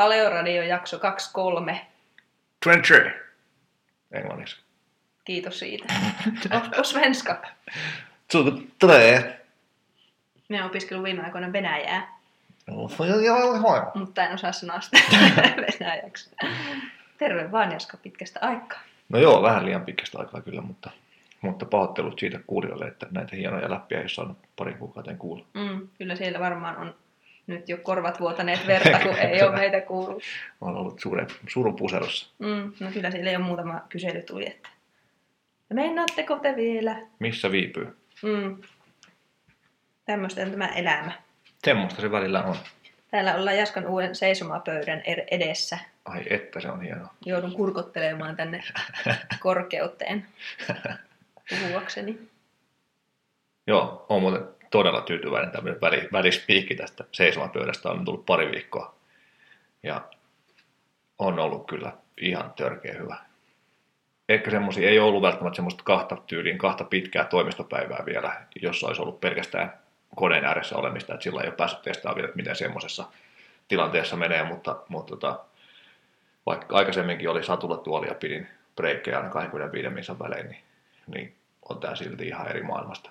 Paleoradio jakso 23. 23. Englanniksi. Kiitos siitä. Oh, på svenska. 23. Minä olen opiskellut viime aikoina Venäjää, göra mutta en osaa sanoa sitä venäjäksi. Terve vaan Jaska pitkästä aikaa. No joo, vähän liian pitkästä aikaa kyllä, mutta, mutta pahoittelut siitä kuulijoille, että näitä hienoja läppiä ei ole saanut parin kuukauteen kuulla. Mm, kyllä siellä varmaan on nyt jo korvat vuotaneet verta, kun ei ole meitä kuullut. Mä oon ollut suuren, surupuserossa. Mm, no kyllä siellä jo muutama kysely tuli, että meinaatteko te vielä? Missä viipyy? Mm. Tämmöistä on tämä elämä. Semmoista se välillä on. Täällä ollaan Jaskan uuden seisomapöydän er- edessä. Ai että se on hienoa. Joudun kurkottelemaan tänne korkeuteen puhuakseni. Joo, on muuten todella tyytyväinen tämmöinen väli, välispiikki tästä seisomapöydästä. On tullut pari viikkoa. Ja on ollut kyllä ihan törkeä hyvä. Ehkä semmoisia ei ollut välttämättä semmoista kahta tyyliin, kahta pitkää toimistopäivää vielä, jossa olisi ollut pelkästään koneen ääressä olemista, että sillä ei ole päässyt testaamaan vielä, että miten semmoisessa tilanteessa menee, mutta, mutta tota, vaikka aikaisemminkin oli satulatuoli ja pidin breikkejä aina 25 minsan välein, niin, niin on tämä silti ihan eri maailmasta.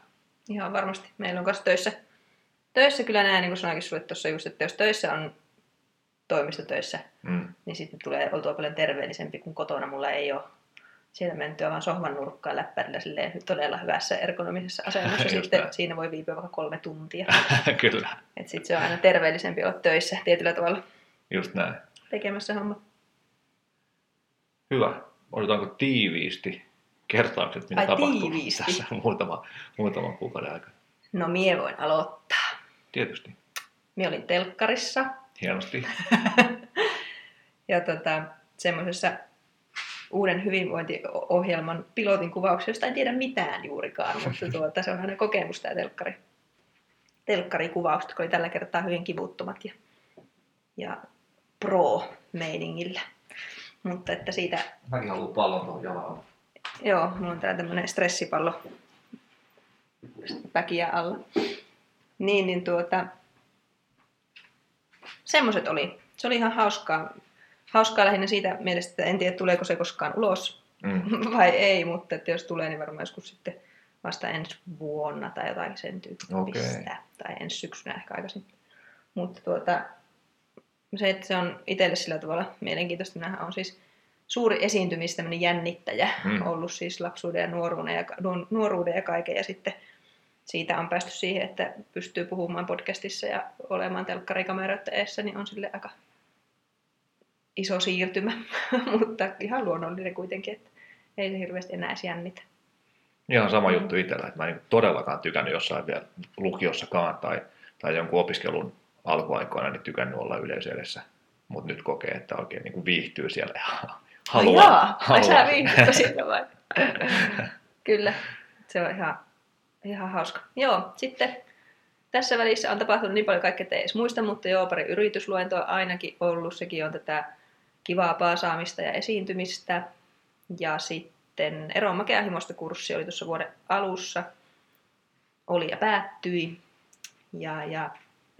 Ihan varmasti. Meillä on kanssa töissä, töissä kyllä näin, niin kuin sanoinkin sulle tuossa just, että jos töissä on toimistotöissä, Mm. niin sitten tulee oltua paljon terveellisempi kuin kotona. Mulla ei ole siellä mentyä vaan sohvan nurkkaan läppärillä silleen todella hyvässä ergonomisessa asennossa. Sitten näin. siinä voi viipyä vaikka kolme tuntia. Kyllä, Et sitten se on aina terveellisempi olla töissä tietyllä tavalla just näin. tekemässä homma. Hyvä. Odotetaanko tiiviisti kertaukset, mitä Ai, tapahtuu tiiviisti. tässä muutama, muutaman kuukauden aikana? No mie voin aloittaa. Tietysti. Mie olin telkkarissa Hienosti. ja tota, semmoisessa uuden hyvinvointiohjelman pilotin kuvauksessa, josta en tiedä mitään juurikaan, mutta tuota, se on aina kokemus tämä telkkari. telkkarikuvaukset, jotka oli tällä kertaa hyvin kivuttomat ja, ja pro-meiningillä. Mutta että siitä, Mäkin haluan pallon tuohon jalaan. Joo, mulla on täällä tämmöinen stressipallo päkiä alla. Niin, niin tuota, semmoset oli. Se oli ihan hauskaa. Hauskaa lähinnä siitä mielestä, että en tiedä tuleeko se koskaan ulos Mm. vai ei, mutta että jos tulee, niin varmaan joskus sitten vasta ensi vuonna tai jotain sen tyyppistä. Okei. Tai ensi syksynä ehkä aikaisin. Mutta tuota, se, että se on itselle sillä tavalla mielenkiintoista. Minähän on siis suuri esiintymis, tämmöinen jännittäjä Mm. ollut siis lapsuuden ja nuoruuden ja, nu- nuoruuden ja kaiken. Ja sitten siitä on päästy siihen, että pystyy puhumaan podcastissa ja olemaan telkkarikameroiden eessä, niin on sille aika iso siirtymä, mutta ihan luonnollinen kuitenkin, että ei se hirveästi enää edes jännitä. Ihan sama juttu itsellä, että mä en todellakaan tykännyt jossain vielä lukiossakaan tai, tai jonkun opiskelun alkuaikoina niin tykännyt olla yleisö edessä. Mutta nyt kokee, että oikein niin kuin viihtyy siellä ja haluaa. Ai jaa, ai sä siinä vai? Kyllä, se on ihan, ihan hauska. Joo, sitten tässä välissä on tapahtunut niin paljon kaikkea, että ei edes muista, mutta joo, pari yritysluentoa ainakin ollut. Sekin on tätä kivaa paasaamista ja esiintymistä. Ja sitten Eron makea himosta kurssi oli tuossa vuoden alussa. Oli ja päättyi. Ja, ja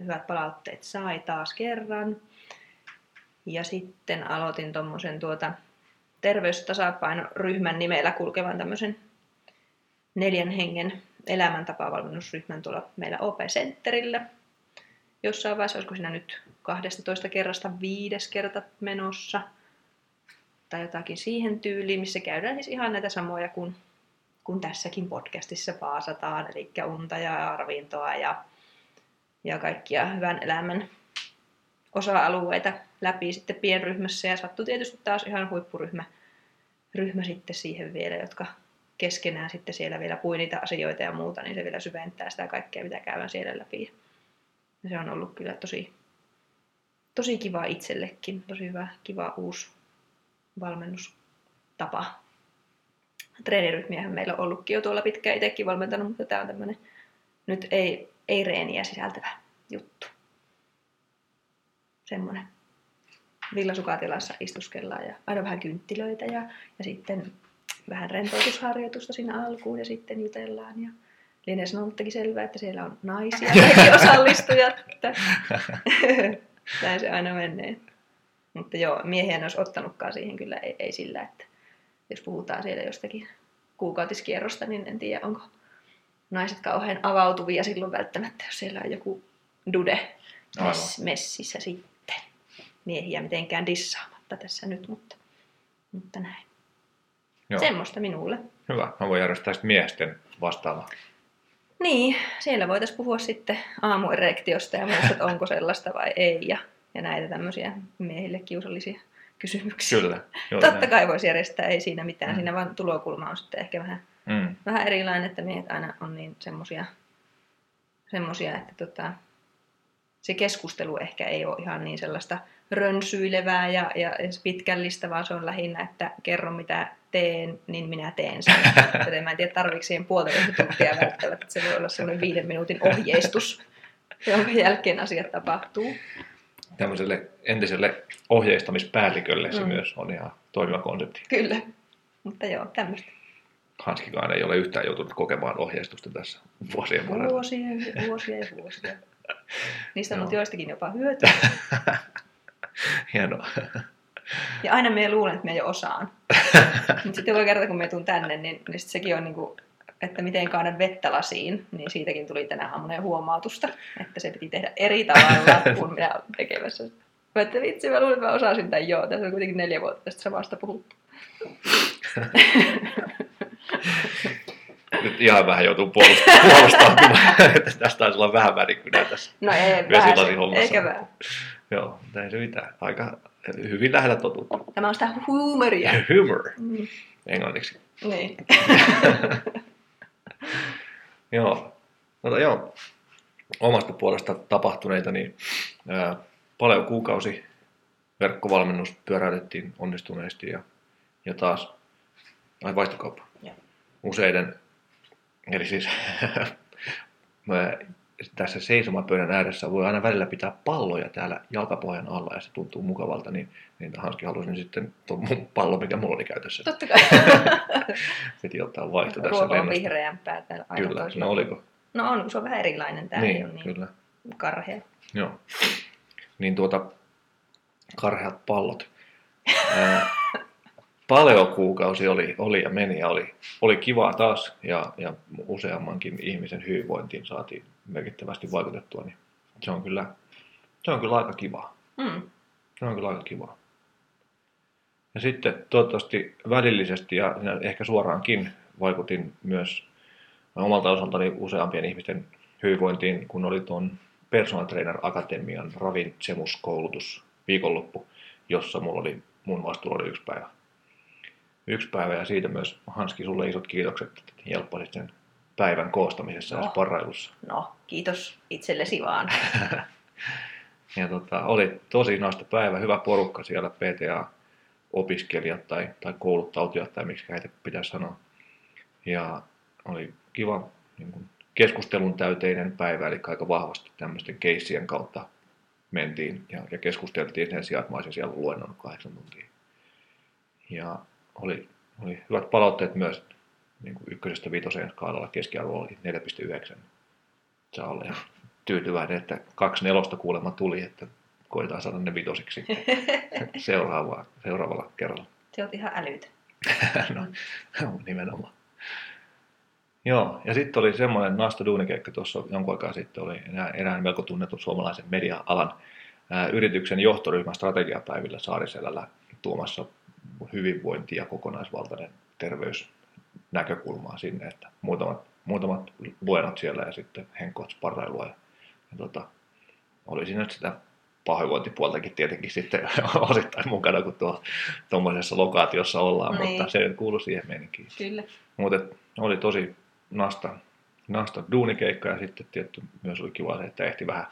hyvät palautteet sai taas kerran. Ja sitten aloitin tuommoisen tuota terveystasapainoryhmän nimellä kulkevan tämmöisen neljän hengen elämäntapavalmennusryhmän tuolla meillä OP-sentterillä. Jossain vaiheessa, olisiko siinä nyt 12 kerrasta viides kerta menossa. Tai jotakin siihen tyyliin, missä käydään siis ihan näitä samoja kuin, kuin tässäkin podcastissa paasataan. Eli unta ja arvintoa ja, ja kaikkia hyvän elämän osa-alueita läpi sitten pienryhmässä. Ja sattui tietysti taas ihan huippuryhmä ryhmä sitten siihen vielä, jotka keskenään sitten siellä vielä pui niitä asioita ja muuta, niin se vielä syventää sitä kaikkea, mitä käydään siellä läpi. Ja se on ollut kyllä tosi, tosi kiva itsellekin, tosi hyvä, kiva uusi valmennustapa. Treeniryhmiähän meillä on ollutkin jo tuolla pitkään itsekin valmentanut, mutta tämä on tämmöinen nyt ei, ei reeniä sisältävä juttu. Semmoinen villasukaatilassa istuskellaan ja aina vähän kynttilöitä ja, ja sitten vähän rentoutusharjoitusta siinä alkuun ja sitten jutellaan. Ja lienee sanonuttakin selvää, että siellä on naisia kaikki osallistujat. Näin se aina menee. Mutta joo, miehiä en olisi ottanutkaan siihen kyllä, ei, ei sillä, että jos puhutaan siellä jostakin kuukautiskierrosta, niin en tiedä, onko naiset kauhean avautuvia silloin välttämättä, jos siellä on joku dude mess, messissä sitten. Miehiä mitenkään dissaamatta tässä nyt, mutta, mutta näin. Joo. Semmoista minulle. Hyvä. Mä voin järjestää sitten miesten vastaavaa. Niin, siellä voitaisiin puhua sitten aamuerektiosta ja muusta, että onko sellaista vai ei. Ja, ja näitä tämmöisiä miehille kiusallisia kysymyksiä. Kyllä. Totta näin. kai voisi järjestää, ei siinä mitään. Mm. Siinä vaan tulokulma on sitten ehkä vähän, mm. vähän erilainen, että miehet aina on niin semmosia, semmosia että tota, se keskustelu ehkä ei ole ihan niin sellaista rönsyilevää ja, ja pitkällistä, vaan se on lähinnä, että kerro mitä teen, niin minä teen sen. Joten mä en tiedä, tarvitsen siihen puolitoista tuntia välttämättä. Se voi olla semmoinen viiden minuutin ohjeistus, jonka jälkeen asiat tapahtuu. Tämmöiselle entiselle ohjeistamispäällikölle se mm. myös on ihan toimiva konsepti. Kyllä, mutta joo, tämmöistä. Hanskikaan ei ole yhtään joutunut kokemaan ohjeistusta tässä vuosien varrella. Vuosia, vuosia ja vuosia. Niistä on ollut joistakin jopa hyötyä. Hienoa. Ja aina me luulen, että me jo osaan. Mutta sitten joka kerta, kun me tuun tänne, niin, niin sit sekin on niin kuin, että miten kaadan vettä lasiin, niin siitäkin tuli tänä aamuna huomautusta, että se piti tehdä eri tavalla kuin minä olen tekemässä. Mä että vitsi, mä luulen, että mä osasin tämän joo. Tässä on kuitenkin neljä vuotta tästä samasta puhuttu. Nyt ihan vähän joutuu puolustamaan, että tästä taisi olla vähän värikkynä tässä No ei, vähän, eikä vähän. Joo, ei se mitään. Aika hyvin lähellä totuutta. Tämä on sitä huumoria. Humor. Mm. Englanniksi. Niin. joo. No, joo. Omasta puolesta tapahtuneita, niin ää, paljon kuukausi verkkovalmennus pyöräytettiin onnistuneesti ja, ja taas ai vaihtokauppa. Useiden, eli siis tässä seisomapöydän ääressä voi aina välillä pitää palloja täällä jalkapohjan alla ja se tuntuu mukavalta, niin, niin Hanski halusin sitten tuon mun pallo, mikä mulla oli käytössä. Totta kai. Piti ottaa vaihto tässä Ruoka on vihreämpää täällä aina Kyllä, toisella. no oliko? No on, se on vähän erilainen täällä, niin, on niin kyllä. karhea. Joo. Niin tuota, karheat pallot. kuukausi oli, oli ja meni ja oli, oli kivaa taas ja, ja useammankin ihmisen hyvinvointiin saatiin merkittävästi vaikutettua, niin se on kyllä, se on kyllä aika kivaa. Mm. Se on kyllä aika kivaa. Ja sitten toivottavasti välillisesti ja ehkä suoraankin vaikutin myös omalta osaltani useampien ihmisten hyvinvointiin, kun oli tuon Personal Trainer Akatemian ravitsemuskoulutus viikonloppu, jossa mulla oli mun vastuulla oli yksi päivä. Yksi päivä ja siitä myös Hanski sulle isot kiitokset, että helpposit sen päivän koostamisessa no. ja sparrailussa. No, kiitos itsellesi vaan. ja tota, oli tosi naista päivä, hyvä porukka siellä, PTA-opiskelijat tai, tai kouluttautujat tai miksi heitä pitäisi sanoa. Ja oli kiva niin kuin keskustelun täyteinen päivä, eli aika vahvasti tämmöisten keissien kautta mentiin ja, ja keskusteltiin sen sijaan, että mä olisin siellä luennonnut kahdeksan tuntia. Ja oli, oli hyvät palautteet myös niin kuin ykkösestä viitoseen skaalalla keskiarvo oli 4,9. Saa olla ihan tyytyväinen, että kaksi nelosta kuulemma tuli, että koetaan saada ne vitosiksi seuraavaa, seuraavalla kerralla. Se on ihan älytä. no, nimenomaan. Joo, ja sitten oli semmoinen Nasta Duunikeikka tuossa jonkun aikaa sitten, oli erään melko tunnetun suomalaisen media-alan ää, yrityksen johtoryhmän strategiapäivillä Saariselällä tuomassa hyvinvointi ja kokonaisvaltainen terveys näkökulmaa sinne, että muutamat, muutamat luennot siellä ja sitten henkot sparrailua. Ja, ja tota, oli siinä nyt sitä pahoinvointipuoltakin tietenkin sitten osittain mukana, kun tuo tuommoisessa lokaatiossa ollaan, niin. mutta se kuului siihen meininkiin. Kyllä. Mutta oli tosi nasta, nasta duunikeikka ja sitten tietty myös oli kiva se, että ehti vähän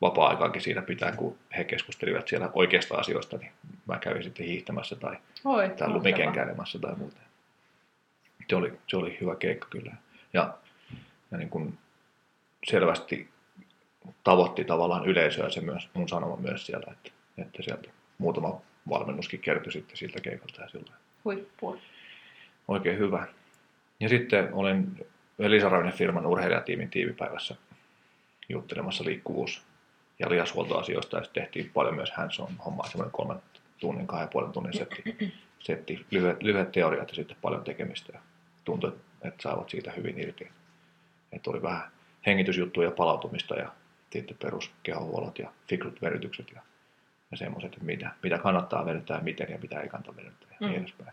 vapaa-aikaankin siinä pitää, kun he keskustelivat siellä oikeasta asioista, niin mä kävin sitten hiihtämässä tai, Oi, tai lumikenkäilemässä tai muuta se oli, se oli hyvä keikka kyllä. Ja, ja niin kuin selvästi tavoitti tavallaan yleisöä se myös, mun sanoma myös siellä, että, että sieltä muutama valmennuskin kertyi sitten siltä keikalta ja sillä Huippua. Oikein hyvä. Ja sitten olin Elisa Rainen firman urheilijatiimin tiimipäivässä juttelemassa liikkuvuus- ja lihashuoltoasioista ja tehtiin paljon myös hands-on hommaa, semmoinen kolmen, tunnin, kahden puolen tunnin setti, setti lyhyet, lyhyet teoriat ja sitten paljon tekemistä. Ja tuntui, että saavat siitä hyvin irti. Että oli vähän hengitysjuttuja ja palautumista ja sitten peruskehohuollot ja fikrut verytykset ja, ja semmoiset, että mitä, mitä kannattaa venyttää, miten ja mitä ei kannata venyttää ja niin Mm. edespäin.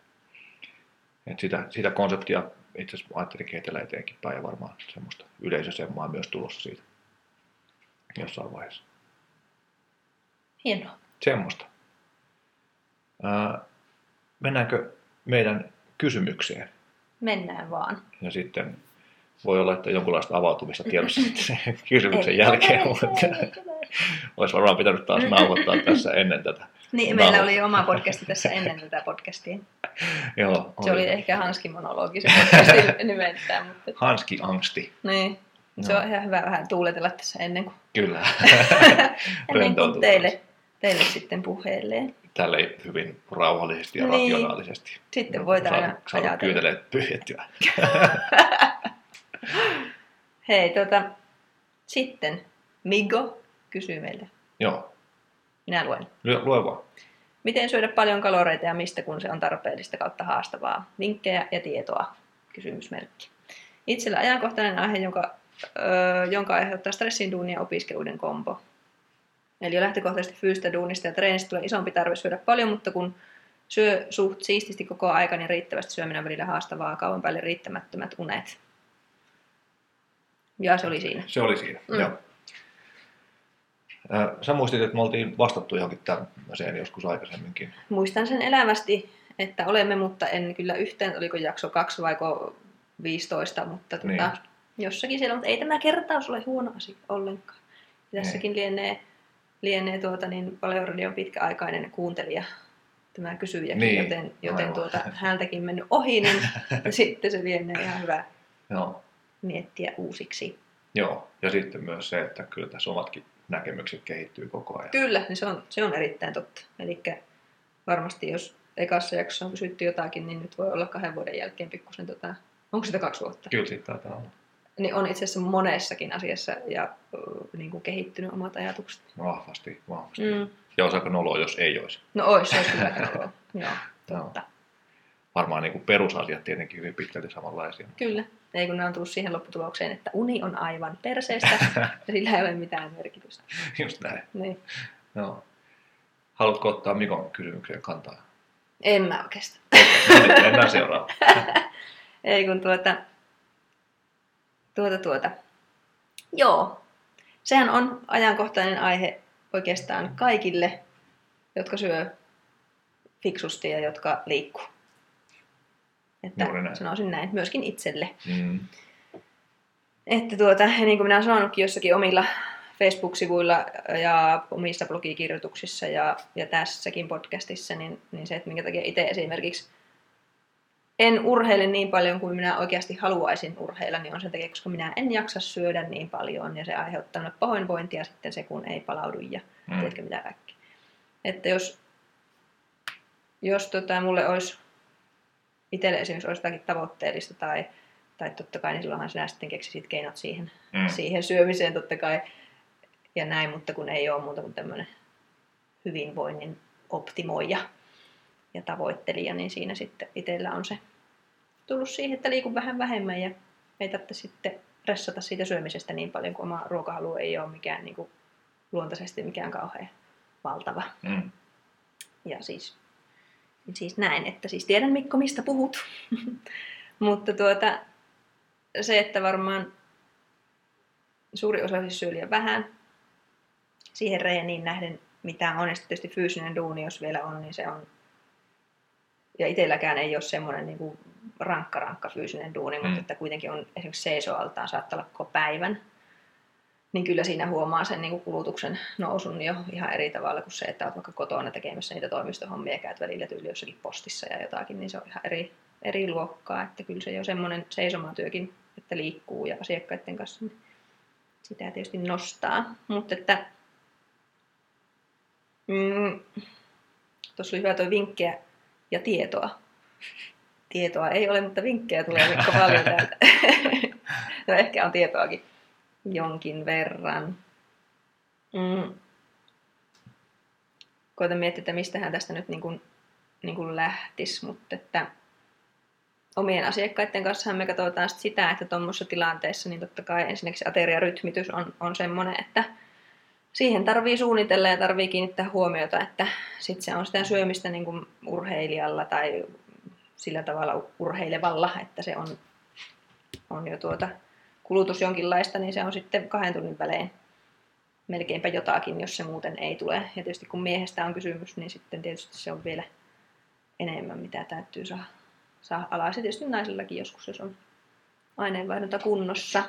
Et sitä, sitä konseptia itse asiassa ajattelin kehitellä eteenkin päin ja varmaan semmoista yleisösemmaa myös tulossa siitä jossain vaiheessa. Hienoa. Semmoista. Ää, mennäänkö meidän kysymykseen? Mennään vaan. Ja sitten voi olla, että jonkunlaista avautumista tiedossa sitten sen kysymyksen jälkeen, mutta olisi varmaan pitänyt taas nauhoittaa tässä ennen tätä. Niin, meillä Nauho. oli oma podcasti tässä ennen tätä podcastia. Joo, Se oli ehkä Hanskin monologi se podcastin nimeltään, mutta Hanski Angsti, niin. Se on ihan hyvä vähän tuuletella tässä ennen kuin, kyllä. ennen kuin teille, teille sitten puheelleen. Tälle hyvin rauhallisesti ja Niin. rationaalisesti. Sitten voit aina Saanut- saanut ajatella. kyyteleet pyhjettyä. Hei, tota, sitten Migo kysyy meille. Joo, Minä luen. lue, lue vaan. Miten syödä paljon kaloreita ja mistä, kun se on tarpeellista kautta haastavaa? Vinkkejä ja tietoa? Kysymysmerkki. Itsellä ajankohtainen aihe, jonka, öö, jonka aiheuttaa stressin duunia opiskeluiden kombo. Eli jo lähtökohtaisesti fyysistä duunista ja treenistä tulee isompi tarve syödä paljon, mutta kun syö suht siististi koko aika, niin riittävästi syöminen välillä haastavaa, kauan päälle riittämättömät unet. Ja se oli siinä. Se oli siinä, Mm. joo. Sä muistit, että me oltiin vastattu johonkin tämmöiseen joskus aikaisemminkin. Muistan sen elävästi, että olemme, mutta en kyllä yhtään, oliko jakso 2 vai 15, mutta tuota, Niin. jossakin siellä, mutta ei tämä kertaus ole huono asia ollenkaan. Tässäkin lienee, lienee tuota, niin Paleoradion pitkäaikainen kuuntelija tämä kysyjäkin, Niin, joten, joten aivan. tuota, häntäkin mennyt ohi, niin sitten se lienee ihan hyvä Joo. miettiä uusiksi. Joo, ja sitten myös se, että kyllä tässä omatkin näkemykset kehittyy koko ajan. Kyllä, niin se on, se on erittäin totta. Eli varmasti jos ekassa jaksossa on kysytty jotakin, niin nyt voi olla kahden vuoden jälkeen pikkusen, tota, onko sitä kaksi vuotta? Kyllä siitä taitaa olla. Niin on itse asiassa monessakin asiassa ja niin kuin kehittynyt omat ajatukset. Vahvasti, vahvasti. Mm. Ja olisi aika noloa, jos ei olisi. No se olisi kyllä aika noloa. Joo, totta. Varmaan niin kuin perusasiat tietenkin hyvin pitkälti samanlaisia. Kyllä. Ei kun ne on tullut siihen lopputulokseen, että uni on aivan perseestä ja sillä ei ole mitään merkitystä. Just näin. Niin. Joo. Haluatko ottaa Mikon kysymykseen kantaa? En mä oikeastaan. No niin, mennään seuraavaan. Ei kun tuota, tuota, tuota. Joo, sehän on ajankohtainen aihe oikeastaan kaikille, jotka syö fiksusti ja jotka liikkuu. Että näin. sanoisin näin, myöskin itselle. Mm. Että tuota, niin kuin minä olen sanonutkin jossakin omilla Facebook-sivuilla ja omissa blogikirjoituksissa ja, ja tässäkin podcastissa, niin, niin se, että minkä takia itse esimerkiksi en urheile niin paljon kuin minä oikeasti haluaisin urheilla, niin on sen takia, koska minä en jaksa syödä niin paljon ja se aiheuttaa minulle pahoinvointia sitten se, kun ei palaudu ja Mm. tiedätkö mitä kaikki. Että jos, jos tota, mulle olisi itselle esimerkiksi olisi jotakin tavoitteellista tai, tai totta kai, niin silloinhan sinä sitten keksisit keinot siihen, mm. siihen syömiseen totta kai ja näin, mutta kun ei ole muuta kuin tämmöinen hyvinvoinnin optimoija ja tavoittelija, niin siinä sitten itsellä on se tullut siihen, että liikun vähän vähemmän ja ei tarvitse sitten ressata siitä syömisestä niin paljon, kun oma ruokahalu ei ole mikään niin kuin, luontaisesti mikään kauhean valtava. Mm. Ja siis, siis näin, että siis tiedän Mikko, mistä puhut. Mutta tuota, se, että varmaan suuri osa siis syö liian vähän siihen reeniin nähden, mitä on. Ja tietysti fyysinen duuni, jos vielä on, niin se on... Ja itselläkään ei ole semmoinen niin kuin rankka, rankka fyysinen duuni, mm. Mutta että kuitenkin on esimerkiksi seisoaltaan saattaa olla koko päivän. Niin kyllä siinä huomaa sen niin kuin kulutuksen nousun jo ihan eri tavalla kuin se, että olet vaikka kotona tekemässä niitä toimistohommia ja käyt välillä tyyli jossakin postissa ja jotakin, niin se on ihan eri, eri luokkaa. Että kyllä se jo semmoinen seisomatyökin, että liikkuu ja asiakkaiden kanssa, niin sitä tietysti nostaa. Mutta että mm, tuossa oli hyvä tuo vinkkejä ja tietoa. Tietoa ei ole, mutta vinkkejä tulee Mikko paljon täältä. no ehkä on tietoakin jonkin verran. Mm. koitan miettiä, että mistähän tästä nyt niin kuin, niin kuin lähtisi, mutta että omien asiakkaiden kanssa me katsotaan sit sitä, että tuommoisessa tilanteessa niin totta kai ensinnäkin ateriarytmitys on, on semmoinen, että siihen tarvii suunnitella ja tarvii kiinnittää huomiota, että sitten se on sitä syömistä niin kuin urheilijalla tai sillä tavalla urheilevalla, että se on, on jo tuota kulutus jonkinlaista, niin se on sitten kahden tunnin välein melkeinpä jotakin, jos se muuten ei tule. Ja tietysti kun miehestä on kysymys, niin sitten tietysti se on vielä enemmän, mitä täytyy saada, saada alas. Ja tietysti naisillakin joskus, jos on aineenvaihdunta kunnossa.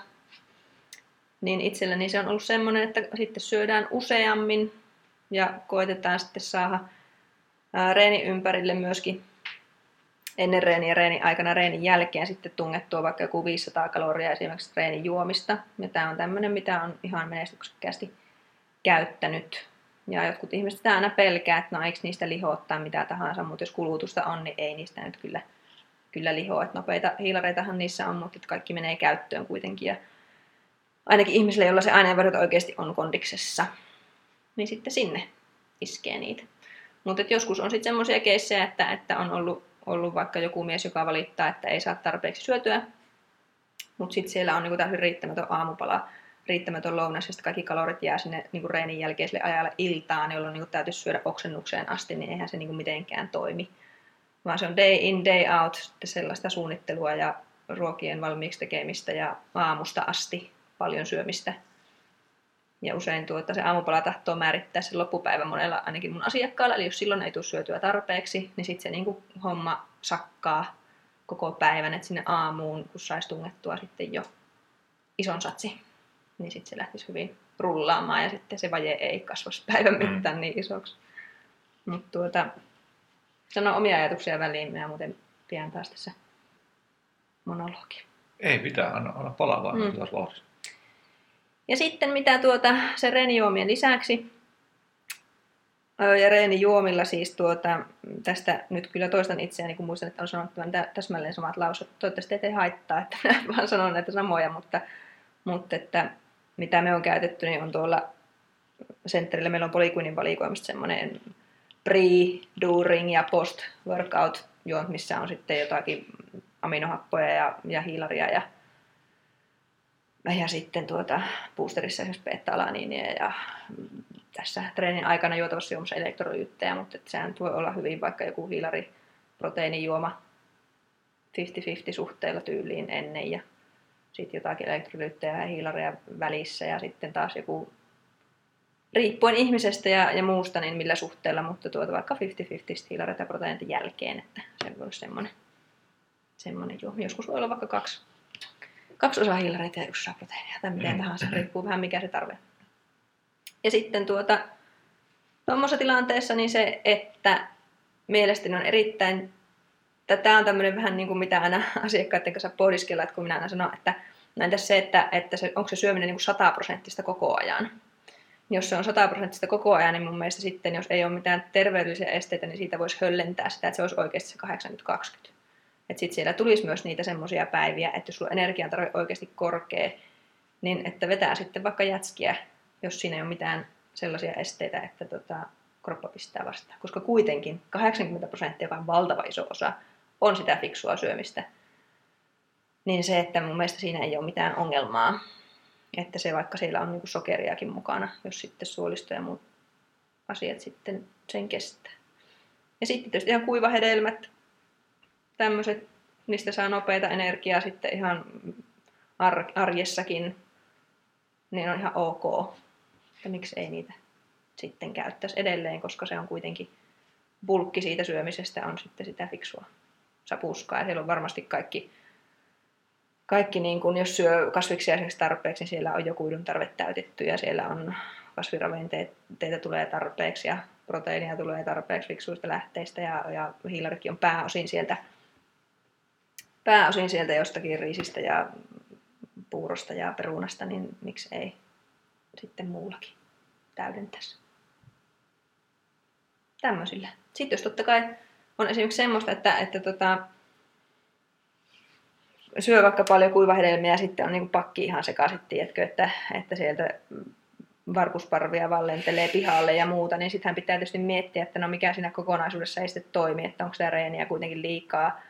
Niin itselläni se on ollut semmoinen, että sitten syödään useammin ja koitetaan sitten saada reeni ympärille myöskin ennen reeniä ja reenin aikana reenin jälkeen sitten tungettua vaikka joku 500 kaloria esimerkiksi reenin juomista. Ja tämä on tämmöinen, mitä on ihan menestyksekkäästi käyttänyt. Ja jotkut ihmiset sitä aina pelkää, että no eikö niistä lihoa mitä tahansa, mutta jos kulutusta on, niin ei niistä nyt kyllä, kyllä lihoa. Että nopeita hiilareitahan niissä on, mutta kaikki menee käyttöön kuitenkin. Ja ainakin ihmisille, joilla se aineenvaihdot oikeasti on kondiksessa, niin sitten sinne iskee niitä. Mutta joskus on sitten semmoisia keissejä, että, että on ollut, ollut vaikka joku mies, joka valittaa, että ei saa tarpeeksi syötyä, mutta sitten siellä on niinku täysin riittämätön aamupala riittämätön lounas ja kaikki kalorit jää sinne niin kuin reenin jälkeiselle ajalle iltaan, jolloin niin kuin täytyisi syödä oksennukseen asti, niin eihän se niin kuin mitenkään toimi. Vaan se on day in, day out sellaista suunnittelua ja ruokien valmiiksi tekemistä ja aamusta asti paljon syömistä. Ja usein tuota, se aamupala tahtoo määrittää sen loppupäivän monella, ainakin mun asiakkaalla. Eli jos silloin ei tule syötyä tarpeeksi, niin sitten se niin kuin homma sakkaa koko päivän, että sinne aamuun, kun saisi tungettua sitten jo ison satsi niin sitten se lähtisi hyvin rullaamaan ja sitten se vaje ei kasvaisi päivän mm. mittaan niin isoksi. Mutta tuota, sano omia ajatuksia väliin, minä muuten pian taas tässä monologi. Ei pitää, anna, anna palaa vaan mm. Ja sitten mitä tuota, se reenijuomien lisäksi, ja reenijuomilla siis tuota, tästä nyt kyllä toistan itseäni, kun muistan, että on sanottu täsmälleen samat lausut. Toivottavasti ei haittaa, että minä vaan sanon näitä samoja, mutta, mutta että mitä me on käytetty, niin on tuolla sentterillä meillä on Polyquinin valikoimista semmoinen pre, during ja post workout juont, missä on sitten jotakin aminohappoja ja, ja hiilaria ja, ja sitten tuota boosterissa esimerkiksi beta-alaniinia ja tässä treenin aikana juotavassa juomassa elektrolyyttejä, mutta että sehän voi olla hyvin vaikka joku hiilari proteiinijuoma 50-50 suhteella tyyliin ennen ja sitten jotakin elektrolyyttejä ja hiilareja välissä ja sitten taas joku riippuen ihmisestä ja, ja muusta, niin millä suhteella, mutta tuota vaikka 50-50 hiilareita proteiinit jälkeen, että se voi olla semmoinen, semmoinen juoma. Joskus voi olla vaikka kaksi, kaksi osaa hiilareita ja yksi osa proteiinia tai miten tahansa, riippuu vähän mikä se tarve. Ja sitten tuota, tuommoisessa tilanteessa niin se, että mielestäni on erittäin tämä on tämmöinen vähän niin kuin mitä aina asiakkaiden kanssa pohdiskellaan, että kun minä aina sanon, että näin se, että, että se, onko se syöminen niin kuin 100 prosenttista koko ajan. Jos se on 100 prosenttista koko ajan, niin mun mielestä sitten, jos ei ole mitään terveydellisiä esteitä, niin siitä voisi höllentää sitä, että se olisi oikeasti se 80-20. Että sitten siellä tulisi myös niitä semmoisia päiviä, että jos sulla energiantarve oikeasti korkea, niin että vetää sitten vaikka jätskiä, jos siinä ei ole mitään sellaisia esteitä, että tota, kroppa pistää vastaan. Koska kuitenkin 80 prosenttia, on valtava iso osa, on sitä fiksua syömistä, niin se, että mun mielestä siinä ei ole mitään ongelmaa. Että se vaikka siellä on niinku sokeriakin mukana, jos sitten suolisto ja muut asiat sitten sen kestää. Ja sitten tietysti ihan kuivahedelmät, tämmöiset, mistä saa nopeita energiaa sitten ihan arjessakin, niin on ihan ok. Ja miksi ei niitä sitten käyttäisi edelleen, koska se on kuitenkin bulkki siitä syömisestä on sitten sitä fiksua sapuskaa ja siellä on varmasti kaikki, kaikki niin kun jos syö kasviksia esimerkiksi tarpeeksi, niin siellä on jo kuidun tarve täytetty ja siellä on kasviravinteita tulee tarpeeksi ja proteiinia tulee tarpeeksi fiksuista lähteistä ja, ja hiilarikin on pääosin sieltä, pääosin sieltä jostakin riisistä ja puurosta ja perunasta, niin miksi ei sitten muullakin täydentäisi. Tämmöisillä. Sitten jos totta kai on esimerkiksi semmoista, että, että tota, syö vaikka paljon kuivahedelmiä ja sitten on niin pakki ihan sekaisin, tiedätkö, että, että sieltä varpusparvia vaan lentelee pihalle ja muuta, niin sittenhän pitää tietysti miettiä, että no mikä siinä kokonaisuudessa ei sitten toimi, että onko sitä reeniä kuitenkin liikaa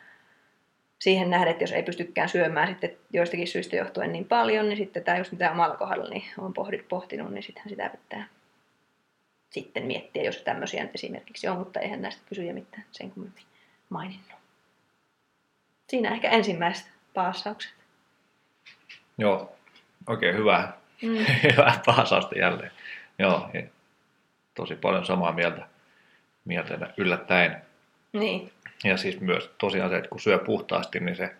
siihen nähden, että jos ei pystykään syömään sitten joistakin syistä johtuen niin paljon, niin sitten tämä just mitä omalla kohdalla niin on pohtinut, niin sittenhän sitä pitää sitten miettiä, jos tämmöisiä esimerkiksi on, mutta eihän näistä kysyjä mitään sen kummemmin maininnut. Siinä ehkä ensimmäiset paassaukset. Joo, oikein hyvä, mm. hyvä paasausta jälleen. Joo, tosi paljon samaa mieltä, mieltä yllättäen. Niin. Ja siis myös tosiaan se, että kun syö puhtaasti, niin se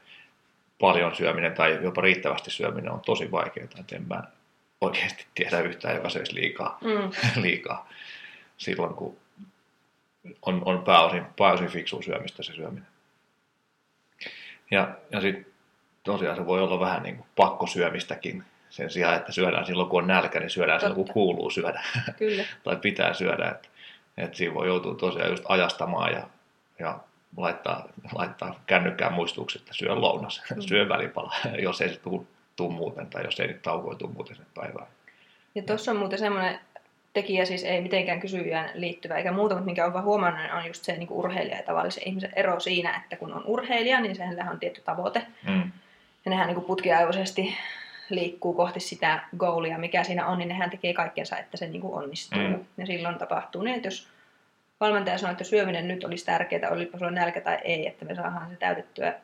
paljon syöminen tai jopa riittävästi syöminen on tosi vaikeaa. Että en mä oikeasti tiedä yhtään, joka söisi liikaa, mm. liikaa silloin, kun on, on pääosin, pääosin fiksu syömistä se syöminen. Ja, ja sitten tosiaan se voi olla vähän niin kuin pakkosyömistäkin. Sen sijaan, että syödään silloin, kun on nälkä, niin syödään Totta. silloin, kun kuuluu syödä. Kyllä. tai pitää syödä. Että, että siinä voi joutua tosiaan just ajastamaan ja, ja laittaa, laittaa kännykkään muistuksi, että syö lounas, mm. syö välipala, jos ei se tule muuten tai jos ei nyt taukoja tule muuten sen päivään. Ja tuossa on muuten semmoinen tekijä, siis ei mitenkään kysyjään liittyvä eikä muuta, mutta minkä olen vaan huomannut, niin on just se niin urheilija ja tavallisen ihmisen ero siinä, että kun on urheilija, niin sehän on tietty tavoite. Mm. Ja nehän niin putkiaivoisesti liikkuu kohti sitä goalia, mikä siinä on, niin nehän tekee kaikkensa, että se niin onnistuu. Mm. Ja silloin tapahtuu niin, että jos valmentaja sanoo, että syöminen nyt olisi tärkeää, olipa sulla nälkä tai ei, että me saadaan se täytettyä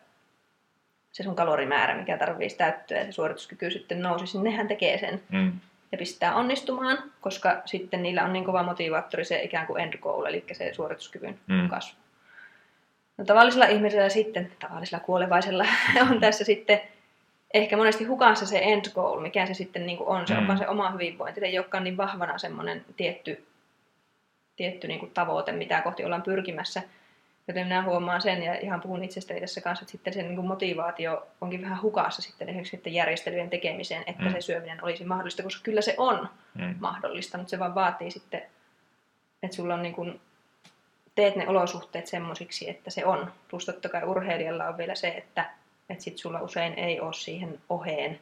se sun kalorimäärä, mikä tarvitsisi täyttyä ja se suorituskyky sitten nousisi, niin nehän tekee sen. Mm. Ja pistää onnistumaan, koska sitten niillä on niin kova motivaattori se ikään kuin end goal, eli se suorituskyvyn mm. kasvu. No, tavallisella ihmisellä sitten, tavallisella kuolevaisella, on tässä sitten ehkä monesti hukassa se end goal, mikä se sitten niin kuin on. Se mm. on vaan se oma hyvinvointi. Se ei olekaan niin vahvana semmoinen tietty tietty niin kuin tavoite, mitä kohti ollaan pyrkimässä. Joten minä huomaan sen ja ihan puhun itsestäni tässä kanssa, että sitten se niin kuin motivaatio onkin vähän hukassa sitten esimerkiksi sitten järjestelyjen tekemiseen, että mm. se syöminen olisi mahdollista, koska kyllä se on mm. mahdollista, mutta se vaan vaatii sitten, että sulla on niin kuin, teet ne olosuhteet semmoisiksi, että se on. Plus totta kai urheilijalla on vielä se, että, että sit sulla usein ei ole siihen oheen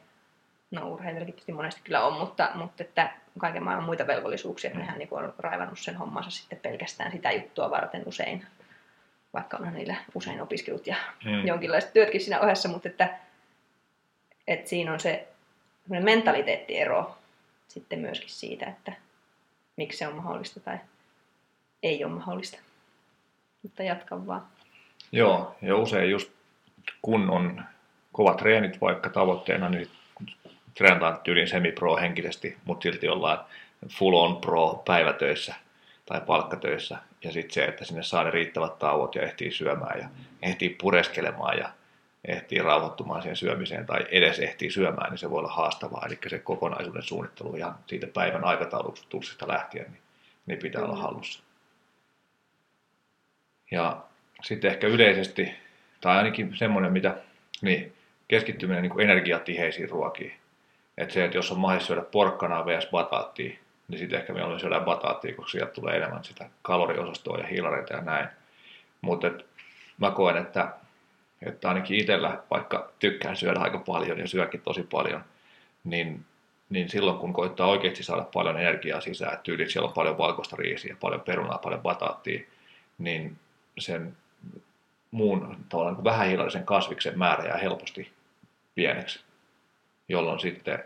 no urheilijoilla tietysti monesti kyllä on, mutta, mutta että kaiken maailman muita velvollisuuksia, että nehän niin on raivannut sen hommansa sitten pelkästään sitä juttua varten usein, vaikka on niillä usein opiskelut ja hmm. jonkinlaiset työtkin siinä ohessa, mutta että, että siinä on se mentaliteettiero sitten myöskin siitä, että miksi se on mahdollista tai ei ole mahdollista. Mutta jatkan vaan. Joo, ja usein just kun on kovat treenit vaikka tavoitteena, niin treenataan tyyliin semi-pro henkisesti, mutta silti ollaan full on pro päivätöissä tai palkkatöissä. Ja sitten se, että sinne saa ne riittävät tauot ja ehtii syömään ja ehtii pureskelemaan ja ehtii rauhoittumaan siihen syömiseen tai edes ehtii syömään, niin se voi olla haastavaa. Eli se kokonaisuuden suunnittelu ihan siitä päivän aikataulutuksesta lähtien, niin, niin pitää olla hallussa. Ja sitten ehkä yleisesti, tai ainakin semmoinen, mitä, niin, keskittyminen niin energiatiheisiin ruokiin. Että se, että jos on mahdollista syödä porkkanaa vs. bataattia, niin sitten ehkä mieluummin syödään bataattia, koska sieltä tulee enemmän sitä kaloriosastoa ja hiilareita ja näin. Mutta mä koen, että, että ainakin itsellä, vaikka tykkään syödä aika paljon ja syökin tosi paljon, niin, niin silloin kun koittaa oikeasti saada paljon energiaa sisään, että tyylit siellä on paljon valkoista riisiä, paljon perunaa, paljon bataattia, niin sen muun tavallaan vähähiilallisen kasviksen määrä jää helposti pieneksi jolloin sitten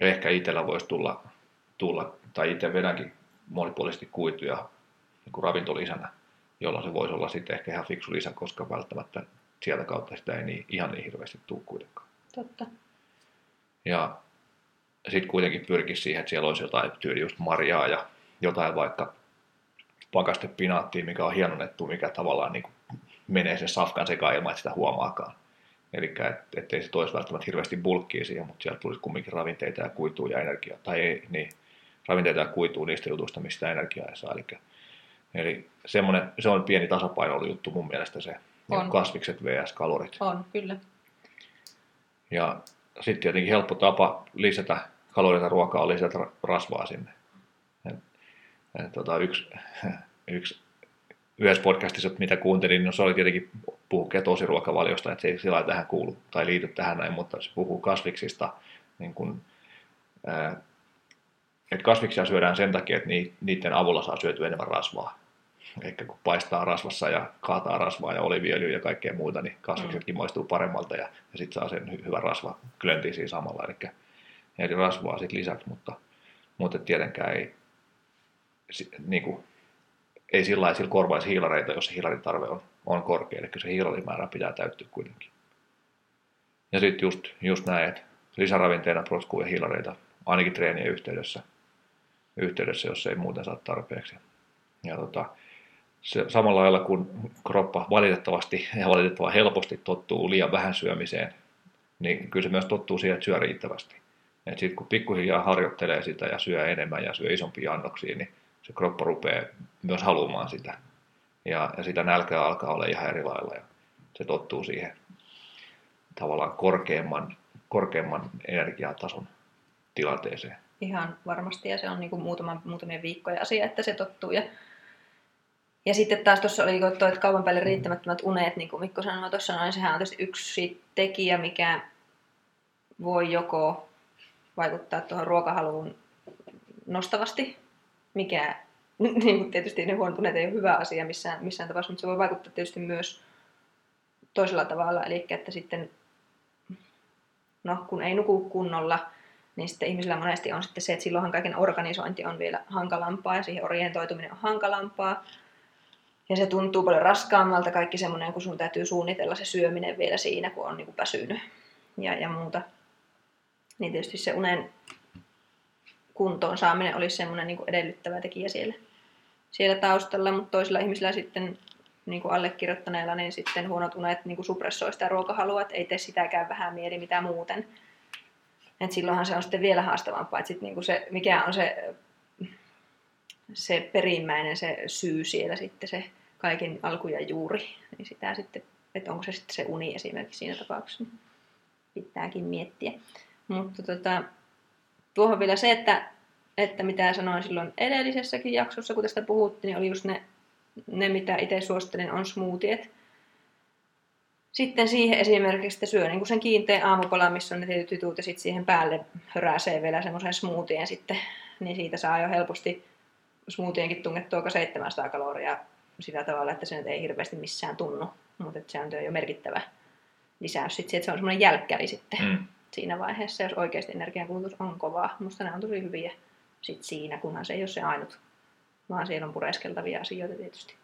ehkä itsellä voisi tulla, tulla tai itse vedänkin monipuolisesti kuituja niin kuin ravintolisänä, jolloin se voisi olla sitten ehkä ihan fiksu lisä, koska välttämättä sieltä kautta sitä ei niin, ihan niin hirveästi tule kuitenkaan. Totta. Ja sitten kuitenkin pyrkisi siihen, että siellä olisi jotain tyyli just marjaa ja jotain vaikka pakastepinaattia, mikä on hienonnettu, mikä tavallaan niin kuin menee sen safkan sekaan ilman, että sitä huomaakaan. Eli et, ettei se toisi välttämättä hirveästi bulkkia siihen, mutta sieltä tulisi kumminkin ravinteita ja kuitua ja energiaa. Tai ei, niin, ravinteita ja kuitua niistä jutuista, mistä energiaa ei saa. Eli, eli semmoinen, se on pieni tasapaino juttu mun mielestä se on. kasvikset vs. kalorit. On, kyllä. Ja sitten tietenkin helppo tapa lisätä kaloreita ruokaa on lisätä rasvaa sinne. Et, et, tota, yksi, yksi yhdessä podcastissa, mitä kuuntelin, no se oli tietenkin puhuu ketosiruokavaliosta, että se ei sillä tähän kuulu tai liity tähän näin, mutta se puhuu kasviksista niin kuin, ää, että kasviksia syödään sen takia, että niiden avulla saa syötyä enemmän rasvaa. Eli kun paistaa rasvassa ja kaataa rasvaa ja oliviöljyä ja kaikkea muuta, niin kasviksetkin mm. maistuu paremmalta ja, ja sitten saa sen hy- hyvän rasva klöntiin siinä samalla. Eli, eli rasvaa sitten lisäksi, mutta, mutta tietenkään ei, niin kuin, ei sillä lailla korvaisi hiilareita, jos se hiilaritarve on, on korkea. Eli se hiilarimäärä pitää täyttyä kuitenkin. Ja sitten just, just näin, että lisäravinteena ja hiilareita ainakin treenien yhteydessä, yhteydessä, jos ei muuten saa tarpeeksi. Ja tota, se, samalla lailla kun kroppa valitettavasti ja valitettavan helposti tottuu liian vähän syömiseen, niin kyllä se myös tottuu siihen, että syö riittävästi. Sitten kun pikkuhiljaa harjoittelee sitä ja syö enemmän ja syö isompia annoksia, niin se kroppa rupeaa myös haluamaan sitä. Ja, ja sitä nälkää alkaa olla ihan eri lailla ja se tottuu siihen tavallaan korkeamman, korkeamman energiatason tilanteeseen. Ihan varmasti ja se on niin kuin muutama, muutamia viikkoja asia, että se tottuu. Ja, ja sitten taas tuossa oli tuo, että kaupan päälle riittämättömät unet, niin kuin Mikko sanoi tuossa noin, sehän on tietysti yksi tekijä, mikä voi joko vaikuttaa tuohon ruokahaluun nostavasti, mikä niin tietysti ne huontuneet ei ole hyvä asia missään, missään tapauksessa, mutta se voi vaikuttaa tietysti myös toisella tavalla, eli että sitten no, kun ei nuku kunnolla, niin sitten ihmisillä monesti on sitten se, että silloinhan kaiken organisointi on vielä hankalampaa ja siihen orientoituminen on hankalampaa. Ja se tuntuu paljon raskaammalta kaikki semmoinen, kun sun täytyy suunnitella se syöminen vielä siinä, kun on niin kuin väsynyt ja, ja muuta. Niin tietysti se unen kuntoon saaminen olisi semmoinen niin edellyttävä tekijä siellä, siellä taustalla, mutta toisilla ihmisillä sitten niin kuin allekirjoittaneella, niin sitten huonot unet niin kuin suppressoi sitä ruokahalua, että ei tee sitäkään vähän mieli mitä muuten. Et silloinhan se on sitten vielä haastavampaa, että sit niin kuin se, mikä on se, se perimmäinen se syy siellä sitten se kaiken alku ja juuri, niin sitä sitten, että onko se sitten se uni esimerkiksi siinä tapauksessa, pitääkin miettiä. Mutta tota, tuohon vielä se, että, että mitä sanoin silloin edellisessäkin jaksossa, kun tästä puhuttiin, niin oli just ne ne, mitä itse suosittelen, on smoothiet. Sitten siihen esimerkiksi että syö niin sen kiinteän aamupalan, missä on ne tietyt jutut, ja sitten siihen päälle höräsee vielä semmoisen smoothien sitten, niin siitä saa jo helposti smoothienkin tungettua 700 kaloria sillä tavalla, että se nyt ei hirveästi missään tunnu, mutta se on jo merkittävä lisäys. Sitten että se on semmoinen jälkkäri sitten mm. Siinä vaiheessa, jos oikeasti energiankulutus on kovaa. Musta ne on tosi hyviä sit siinä, kunhan se ei ole se ainut vaan siellä on pureskeltavia asioita tietysti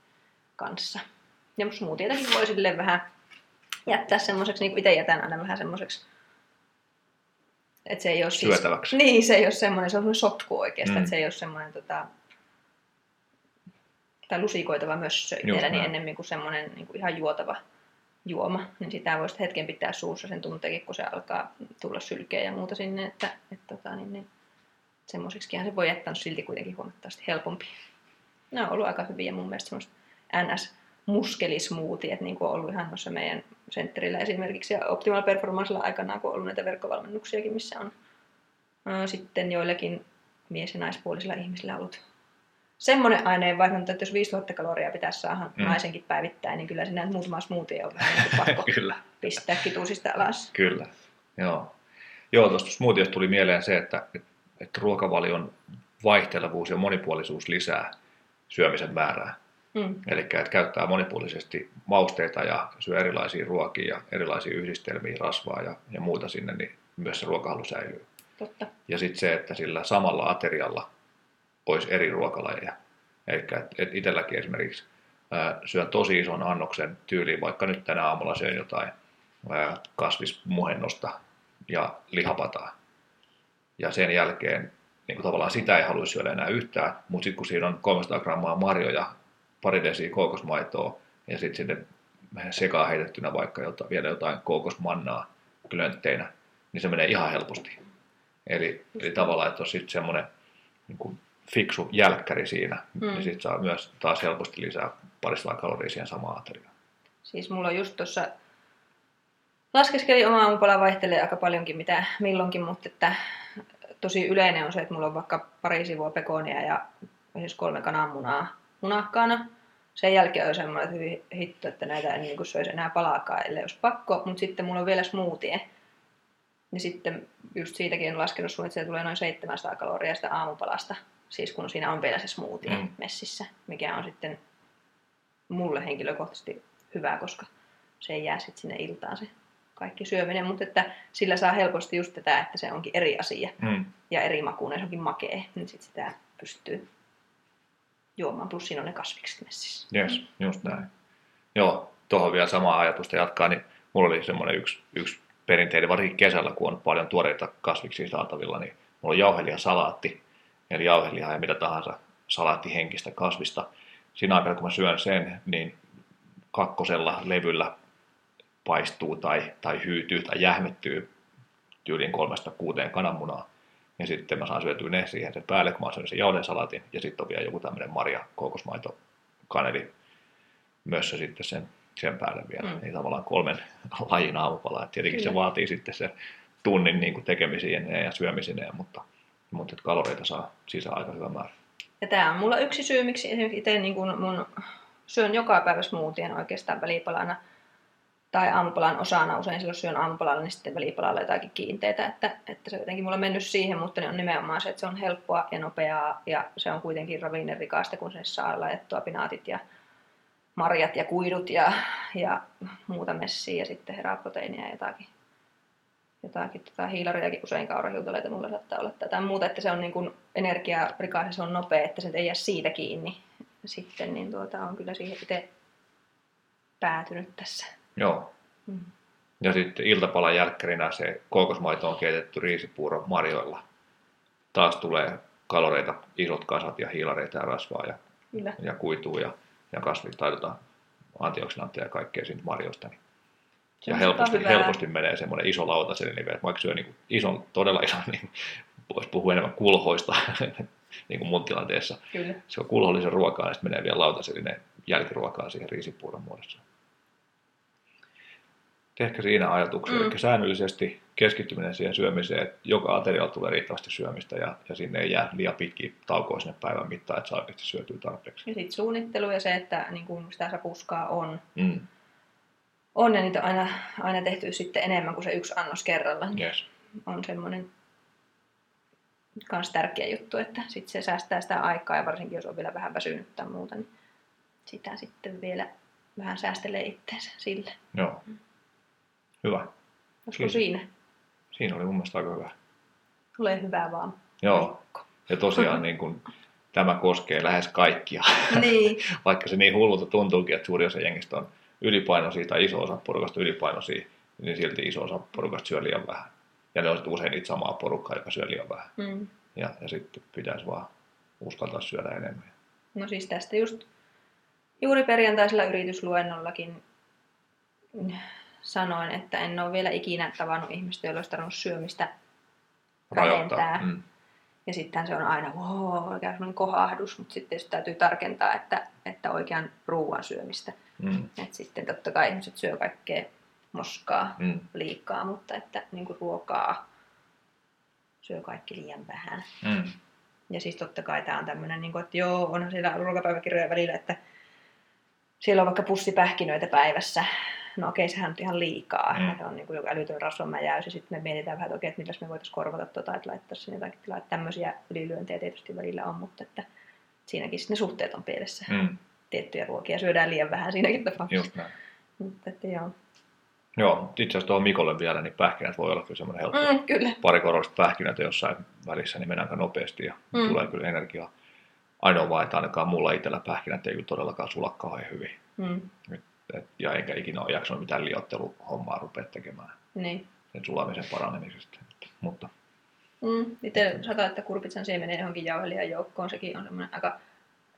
kanssa. Ja smoothietäkin voi sille vähän jättää semmoiseksi, niin kuin itse jätän aina vähän semmoiseksi, että se ei ole siis, Syötäväksi. Niin, se ei ole semmoinen, se on semmoinen sotku oikeastaan, mm. että se ei ole semmoinen tota, tai lusikoitava myös itselleni ennemmin kuin semmoinen niin kuin ihan juotava juoma, niin sitä voisi hetken pitää suussa sen tunteekin, kun se alkaa tulla sylkeä ja muuta sinne, että, että, tota, niin, niin, semmoiseksikin se voi jättää silti kuitenkin huomattavasti helpompi. Ne on ollut aika hyviä mun mielestä semmoista ns muskelismuutiet, niin kuin on ollut ihan noissa meidän sentterillä esimerkiksi ja Optimal Performancella aikanaan, kun on ollut näitä verkkovalmennuksiakin, missä on ää, sitten joillekin mies- ja naispuolisilla ihmisillä ollut semmoinen aineenvaihdunta, että jos 5000 kaloria pitäisi saada mm. naisenkin päivittäin, niin kyllä sinä muutama smoothie on vähän niin pakko kyllä. pistää kituusista alas. Kyllä, joo. Joo, tuosta smoothieista tuli mieleen se, että, että ruokavalion vaihtelevuus ja monipuolisuus lisää syömisen määrää. Mm. Eli että käyttää monipuolisesti mausteita ja syö erilaisia ruokia ja erilaisia yhdistelmiä, rasvaa ja, ja muuta sinne, niin myös se ruokahalu säilyy. Totta. Ja sitten se, että sillä samalla aterialla olisi eri ruokalajeja. Eli itselläkin esimerkiksi ää, syön tosi ison annoksen tyyliin, vaikka nyt tänä aamulla syön jotain ää, kasvismuhennosta ja lihapataa. Ja sen jälkeen niin kuin tavallaan sitä ei haluaisi syödä enää yhtään, mutta sitten kun siinä on 300 grammaa marjoja, pari desiä kookosmaitoa ja sitten sinne sekaan heitettynä vaikka jota, vielä jotain kookosmannaa klöntteinä, niin se menee ihan helposti. Eli, eli tavallaan, että on sitten semmoinen niin kuin fiksu jälkkäri siinä, mm. niin sitten saa myös taas helposti lisää parista kaloria siihen samaan ateriaan. Siis mulla on just tuossa laskeskeli oma aamupala vaihtelee aika paljonkin mitä milloinkin, mutta että tosi yleinen on se, että mulla on vaikka pari sivua pekonia ja siis kolme kananmunaa munakkaana. Sen jälkeen on semmoinen, että hyvin hitto, että näitä en niin söisi enää palaakaan, ellei olisi pakko. Mutta sitten mulla on vielä smoothie. Niin sitten just siitäkin on laskenut sun, että se tulee noin 700 kaloria sitä aamupalasta, siis kun siinä on vielä se smoothie Mm. messissä, mikä on sitten mulle henkilökohtaisesti hyvä, koska se ei jää sitten sinne iltaan se kaikki syöminen, mutta että sillä saa helposti just tätä, että se onkin eri asia Mm. ja eri makuinen, se onkin makee, niin sitten sitä pystyy juomaan, plus siinä on ne kasvikset messissä. Yes, just näin. Joo, tuohon vielä samaa ajatusta jatkaa, niin mulla oli semmoinen yksi, yksi perinteinen, varsinkin kesällä, kun on paljon tuoreita kasviksia saatavilla, niin mulla on jauhelia salaatti, eli jauhelihaa ja mitä tahansa salaattihenkistä kasvista. Siinä aikana, kun mä syön sen, niin kakkosella levyllä paistuu tai, tai hyytyy tai jähmettyy tyyliin kolmesta kuuteen kananmunaa. Ja sitten mä saan syötyä ne siihen sen päälle, kun mä oon sen jauhesalaatin. Ja sitten on vielä joku tämmöinen marja, kookosmaito, kaneli, mössö sitten sen, sen päälle vielä. Mm. Niin tavallaan kolmen lajin aamupala. Et tietenkin Kyllä. se vaatii sitten sen tunnin niin kuin tekemisiin ja syömisineen, mutta, mutta et kaloreita saa sisään aika hyvä määrä. Ja tämä on mulla yksi syy, miksi itse niin kun mun syön joka päivä smoothien oikeastaan välipalana tai aamupalan osana. Usein silloin syön aamupalalla, niin sitten välipalalla jotakin kiinteitä. Että, että se on jotenkin mulla mennyt siihen, mutta ne on nimenomaan se, että se on helppoa ja nopeaa ja se on kuitenkin ravinnerikasta, kun se saa laitettua pinaatit ja marjat ja kuidut ja, ja muuta messiä ja sitten heraproteiinia ja jotakin. Jotakin tota hiilariakin usein kaurahiutaleita mulla saattaa olla tätä muuta, että se on niin kuin energiarikas ja se on nopea, että se ei jää siitä kiinni. Sitten niin tuota, on kyllä siihen itse päätynyt tässä. Joo. Mm. Ja sitten iltapalan jälkkärinä se kookosmaito on keitetty riisipuuro marjoilla. Taas tulee kaloreita, isot kasat ja hiilareita ja rasvaa ja, Kyllä. ja kuituu ja, ja kasvit tai antioksidantteja ja kaikkea siitä marjosta. Niin. Se Ja helposti, helposti menee semmoinen iso lautasellinen vielä. Vaikka syö niin ison, todella ison, niin voisi puhua enemmän kulhoista niin kuin mun tilanteessa. Kyllä. Se on kulhollisen ruokaa ja sitten menee vielä lautasellinen jälkiruokaa siihen riisipuuron muodossa. Ehkä siinä ajatuksia, Mm. mm. eli säännöllisesti keskittyminen siihen syömiseen, että joka aterialla tulee riittävästi syömistä ja, ja sinne ei jää liian pitkiä taukoja sinne päivän mittaan, että saa oikeasti syötyä tarpeeksi. Ja sitten suunnittelu ja se, että niin kuin sitä sapuskaa on, Mm. On ja niitä on aina, aina tehty sitten enemmän kuin se yksi annos kerralla. Yes. on semmoinen kans tärkeä juttu, että sitten se säästää sitä aikaa ja varsinkin jos on vielä vähän väsynyt tai muuta, niin sitä sitten vielä vähän säästelee itteensä sille. Joo. Hyvä. Olisiko Kiitos. siinä? Siinä oli mun mielestä aika hyvä. Ole hyvä vaan. Joo. Ja tosiaan niin kun, tämä koskee lähes kaikkia. niin, Vaikka se niin hullulta tuntuukin, että suuri osa jengistä on ylipainoisia tai iso osa porukasta ylipainoisia, niin silti iso osa porukasta syö liian vähän. Ja ne on sitten usein niitä samaa porukkaa, joka syö liian vähän. mm. Ja, ja sitten pitäisi vaan uskaltaa syödä enemmän. No siis tästä just juuri perjantaisella yritysluennollakin sanoin, että en ole vielä ikinä tavannut ihmistä, jolla olisi tarvinnut syömistä vähentää. Mm. Ja sitten se on aina, wow, oikein semmoinen kohahdus, mutta sitten täytyy tarkentaa, että, että oikean ruoan syömistä. Mm. Et sitten totta kai ihmiset syö kaikkea moskaa Mm. liikaa, mutta että niin kuin ruokaa syö kaikki liian vähän. Mm. Ja siis totta kai tämä on tämmöinen, niin kuin, että joo, onhan siellä ruokapäiväkirjoja välillä, että siellä on vaikka pussi pähkinöitä päivässä. No okei, sehän on ihan liikaa. Mm. Se on niin kuin joku älytön rasvanmäjäys ja sitten me mietitään vähän, että okei, että milläs me voitaisiin korvata tota, että laittaa sinne jotakin tilaa. Että Tämmöisiä ylilyöntejä tietysti välillä on, mutta että siinäkin sitten ne suhteet on pielessä. Mm. Tiettyjä ruokia syödään liian vähän siinäkin tapauksessa. Just näin. Mutta että joo. Joo, itse asiassa tuohon Mikolle vielä, niin pähkinät voi olla kyllä semmoinen helppo. Mm, kyllä. Pari korollista pähkinöitä jossain välissä, niin mennään aika nopeasti ja Mm. tulee kyllä energiaa. Ainoa vaan, että ainakaan mulla itsellä pähkinät ei kyllä todellakaan sula kauhean hyvin. Mm. Et, ja enkä ikinä ole jaksanut mitään liotteluhommaa rupea tekemään Niin. sen sulamisen paranemisesta. Mutta Mm. Itse sata, että kurpitsan siemeneen johonkin jauhelijan joukkoon, sekin on semmoinen aika,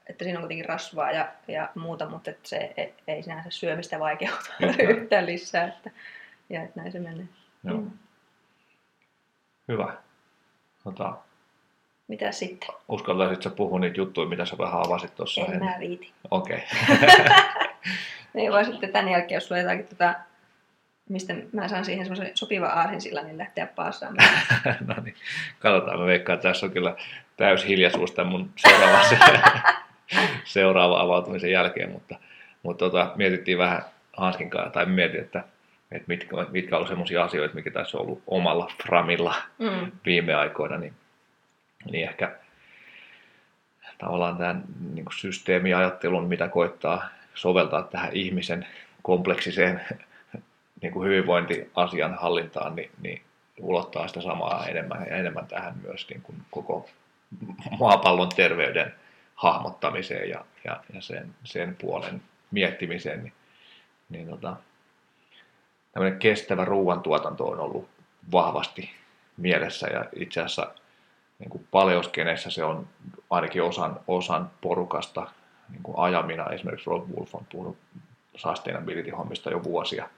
että siinä on kuitenkin rasvaa ja, ja muuta, mutta että se ei, ei sinänsä syömistä vaikeuta yhtään lisää. Että, ja että näin se menee. joo, Mm. hyvä. Tota, Mitä sitten? uskaltaisit sä puhua niitä juttuja, mitä sä vähän avasit tuossa En mä viiti. Okei. Niin voi sitten tämän jälkeen, jos sulla jotakin tota, mistä mä saan siihen semmoisen sopivan aasinsillan, niin lähteä paassaamaan. no niin, katsotaan. Mä veikkaan, että tässä on kyllä täys hiljaisuus tämän mun seuraava, seuraava avautumisen jälkeen, mutta, mutta tota, mietittiin vähän Hanskin kanssa, tai mietin, että että mitkä, mitkä on sellaisia asioita, mikä tässä on ollut omalla framilla mm. viime aikoina, niin, niin ehkä tavallaan tämän niin systeemiajattelun, mitä koittaa soveltaa tähän ihmisen kompleksiseen niin kuin hyvinvointiasian hallintaan, niin, niin ulottaa sitä samaa enemmän ja enemmän tähän myös niin kuin koko maapallon terveyden hahmottamiseen ja, ja, ja sen, sen puolen miettimiseen, niin, niin tota, tämmöinen kestävä ruoantuotanto on ollut vahvasti mielessä ja itse asiassa niin kuin paljoskeneissä se on ainakin osan, osan porukasta niin kuin ajamina. Esimerkiksi Rob Wolf on puhunut sustainability-hommista jo vuosia.